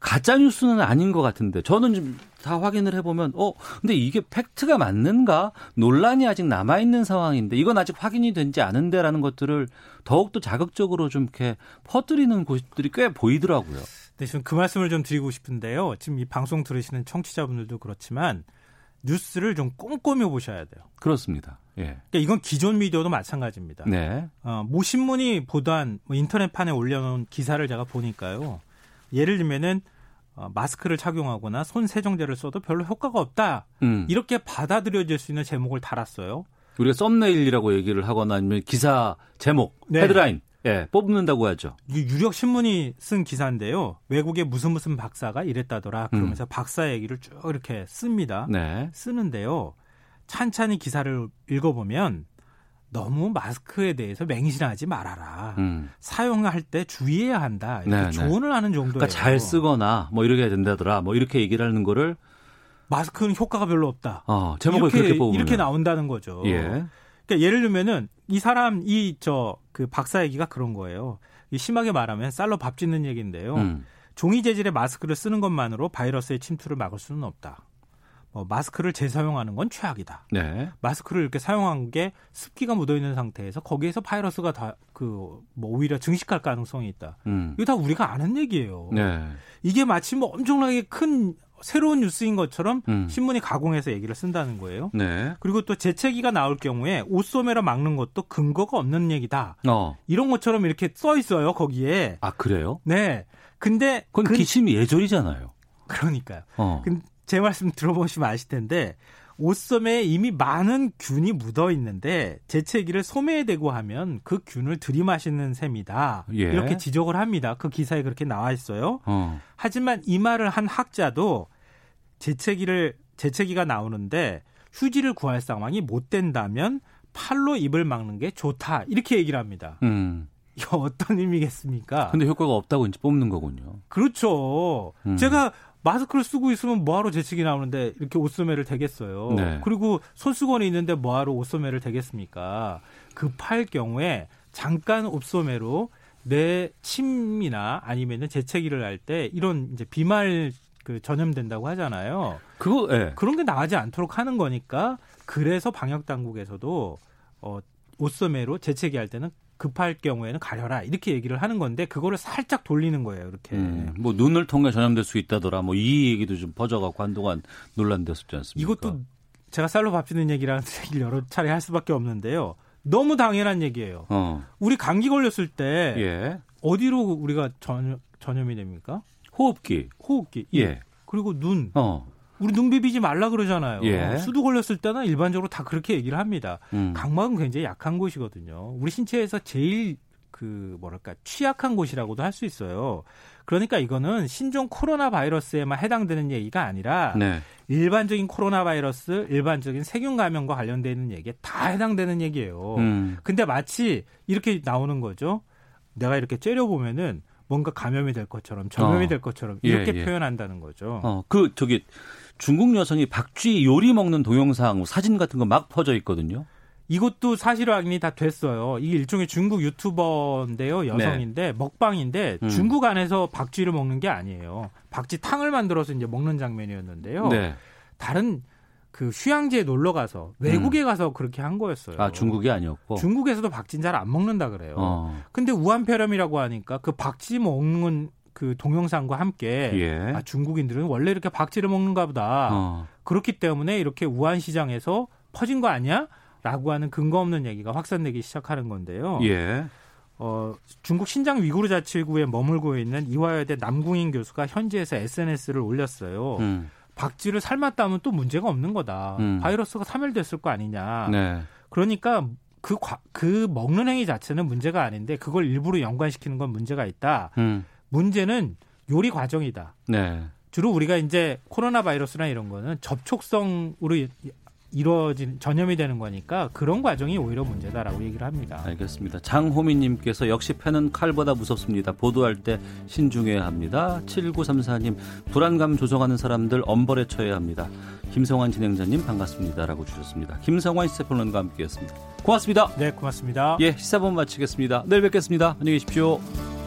가짜 뉴스는 아닌 것 같은데 저는 좀 다 확인을 해보면 어 근데 이게 팩트가 맞는가 논란이 아직 남아 있는 상황인데 이건 아직 확인이 된지 않은데라는 것들을 더욱더 자극적으로 좀 이렇게 퍼뜨리는 곳들이 꽤 보이더라고요. 네, 저는 그 말씀을 좀 드리고 싶은데요. 지금 이 방송 들으시는 청취자분들도 그렇지만 뉴스를 좀 꼼꼼히 보셔야 돼요. 그렇습니다. 예. 그러니까 이건 기존 미디어도 마찬가지입니다. 네. 어, 모 신문이 보도한 뭐 인터넷판에 올려놓은 기사를 제가 보니까요. 예를 들면은 어, 마스크를 착용하거나 손 세정제를 써도 별로 효과가 없다. 음. 이렇게 받아들여질 수 있는 제목을 달았어요. 우리가 썸네일이라고 얘기를 하거나 아니면 기사 제목, 네. 헤드라인 예, 뽑는다고 하죠. 유력 신문이 쓴 기사인데요. 외국의 무슨 무슨 박사가 이랬다더라. 그러면서 음. 박사 얘기를 쭉 이렇게 씁니다. 네. 쓰는데요. 찬찬히 기사를 읽어보면 너무 마스크에 대해서 맹신하지 말아라. 음. 사용할 때 주의해야 한다. 이렇게 네, 네. 조언을 네. 하는 정도예요. 그러니까 잘 쓰거나 뭐 이렇게 해야 된다더라. 뭐 이렇게 얘기를 하는 거를 마스크는 효과가 별로 없다. 어, 제목을 이렇게, 그렇게 뽑으면 이렇게 나온다는 거죠. 예. 그러니까 예를 들면은 이 사람 이 저 그 박사 얘기가 그런 거예요. 심하게 말하면 쌀로 밥 짓는 얘기인데요. 음. 종이 재질의 마스크를 쓰는 것만으로 바이러스의 침투를 막을 수는 없다. 어, 마스크를 재사용하는 건 최악이다. 네. 마스크를 이렇게 사용한 게 습기가 묻어 있는 상태에서 거기에서 바이러스가 다 그 뭐 오히려 증식할 가능성이 있다. 음. 이거 다 우리가 아는 얘기예요. 네. 이게 마치 뭐 엄청나게 큰 새로운 뉴스인 것처럼 음. 신문이 가공해서 얘기를 쓴다는 거예요. 네. 그리고 또 재채기가 나올 경우에 옷소매로 막는 것도 근거가 없는 얘기다. 어. 이런 것처럼 이렇게 써 있어요 거기에. 아 그래요? 네. 근데 그건 그, 기침이 예절이잖아요. 그러니까요. 어. 근, 제 말씀 들어보시면 아실 텐데 옷소매에 이미 많은 균이 묻어 있는데 재채기를 소매에 대고 하면 그 균을 들이마시는 셈이다. 예. 이렇게 지적을 합니다. 그 기사에 그렇게 나와 있어요. 어. 하지만 이 말을 한 학자도 재채기를 재채기가 나오는데 휴지를 구할 상황이 못 된다면 팔로 입을 막는 게 좋다. 이렇게 얘기를 합니다. 음. 이거 어떤 의미겠습니까? 근데 효과가 없다고 이제 뽑는 거군요. 그렇죠. 음. 제가 마스크를 쓰고 있으면 뭐하러 재채기 나오는데 이렇게 옷소매를 대겠어요. 네. 그리고 손수건이 있는데 뭐하러 옷소매를 대겠습니까? 급할 경우에 잠깐 옷소매로 내 침이나 아니면은 재채기를 할 때 이런 이제 비말 그 전염된다고 하잖아요. 그거 예. 그런 게 나가지 않도록 하는 거니까 그래서 방역 당국에서도 어 옷소매로 재채기 할 때는 급할 경우에는 가려라 이렇게 얘기를 하는 건데 그거를 살짝 돌리는 거예요 이렇게 음, 뭐 눈을 통해 전염될 수 있다더라 뭐 이 얘기도 좀 퍼져가고 한동안 논란됐었지 않습니까? 이것도 제가 쌀로 밥 주는 얘기라는 얘기를 여러 차례 할 수밖에 없는데요. 너무 당연한 얘기예요. 어. 우리 감기 걸렸을 때 예. 어디로 우리가 전, 전염이 됩니까? 호흡기. 호흡기. 예. 그리고 눈. 어. 우리 눈 비비지 말라 그러잖아요. 예. 수두 걸렸을 때는 일반적으로 다 그렇게 얘기를 합니다. 음. 각막은 굉장히 약한 곳이거든요. 우리 신체에서 제일 그 뭐랄까 취약한 곳이라고도 할 수 있어요. 그러니까 이거는 신종 코로나 바이러스에만 해당되는 얘기가 아니라 네. 일반적인 코로나 바이러스, 일반적인 세균 감염과 관련되는 얘기에 다 해당되는 얘기예요. 음. 근데 마치 이렇게 나오는 거죠. 내가 이렇게 째려 보면은 뭔가 감염이 될 것처럼 전염이 어. 될 것처럼 이렇게 예, 예. 표현한다는 거죠. 어, 그 저기 중국 여성이 박쥐 요리 먹는 동영상 사진 같은 거 막 퍼져 있거든요. 이것도 사실 확인이 다 됐어요. 이게 일종의 중국 유튜버인데요. 여성인데 네. 먹방인데 음. 중국 안에서 박쥐를 먹는 게 아니에요. 박쥐 탕을 만들어서 이제 먹는 장면이었는데요. 네. 다른 그 휴양지에 놀러 가서 외국에 음. 가서 그렇게 한 거였어요. 아 중국이 아니었고 중국에서도 박쥐는 잘안 먹는다 그래요. 어. 근데 우한폐렴이라고 하니까 그 박쥐 먹는 그 동영상과 함께 예. 아, 중국인들은 원래 이렇게 박쥐를 먹는가 보다. 어. 그렇기 때문에 이렇게 우한 시장에서 퍼진 거 아니야? 라고 하는 근거 없는 얘기가 확산되기 시작하는 건데요. 예. 어, 중국 신장 위구르 자치구에 머물고 있는 이화여대 남궁인 교수가 현지에서 SNS를 올렸어요. 음. 박쥐를 삶았다면 또 문제가 없는 거다. 음. 바이러스가 사멸됐을 거 아니냐. 네. 그러니까 그, 그 먹는 행위 자체는 문제가 아닌데 그걸 일부러 연관시키는 건 문제가 있다. 음. 문제는 요리 과정이다. 네. 주로 우리가 이제 코로나 바이러스나 이런 거는 접촉성으로 이루어진 전염이 되는 거니까 그런 과정이 오히려 문제다라고 얘기를 합니다. 알겠습니다. 장호민님께서 역시 팬은 칼보다 무섭습니다. 보도할 때 신중해야 합니다. 7934님 불안감 조성하는 사람들 엄벌에 처해야 합니다. 김성환 진행자님 반갑습니다라고 주셨습니다. 김성환 시사평론가 함께했습니다. 고맙습니다. 네, 고맙습니다. 예, 시사본 마치겠습니다. 내일 뵙겠습니다. 안녕히 계십시오.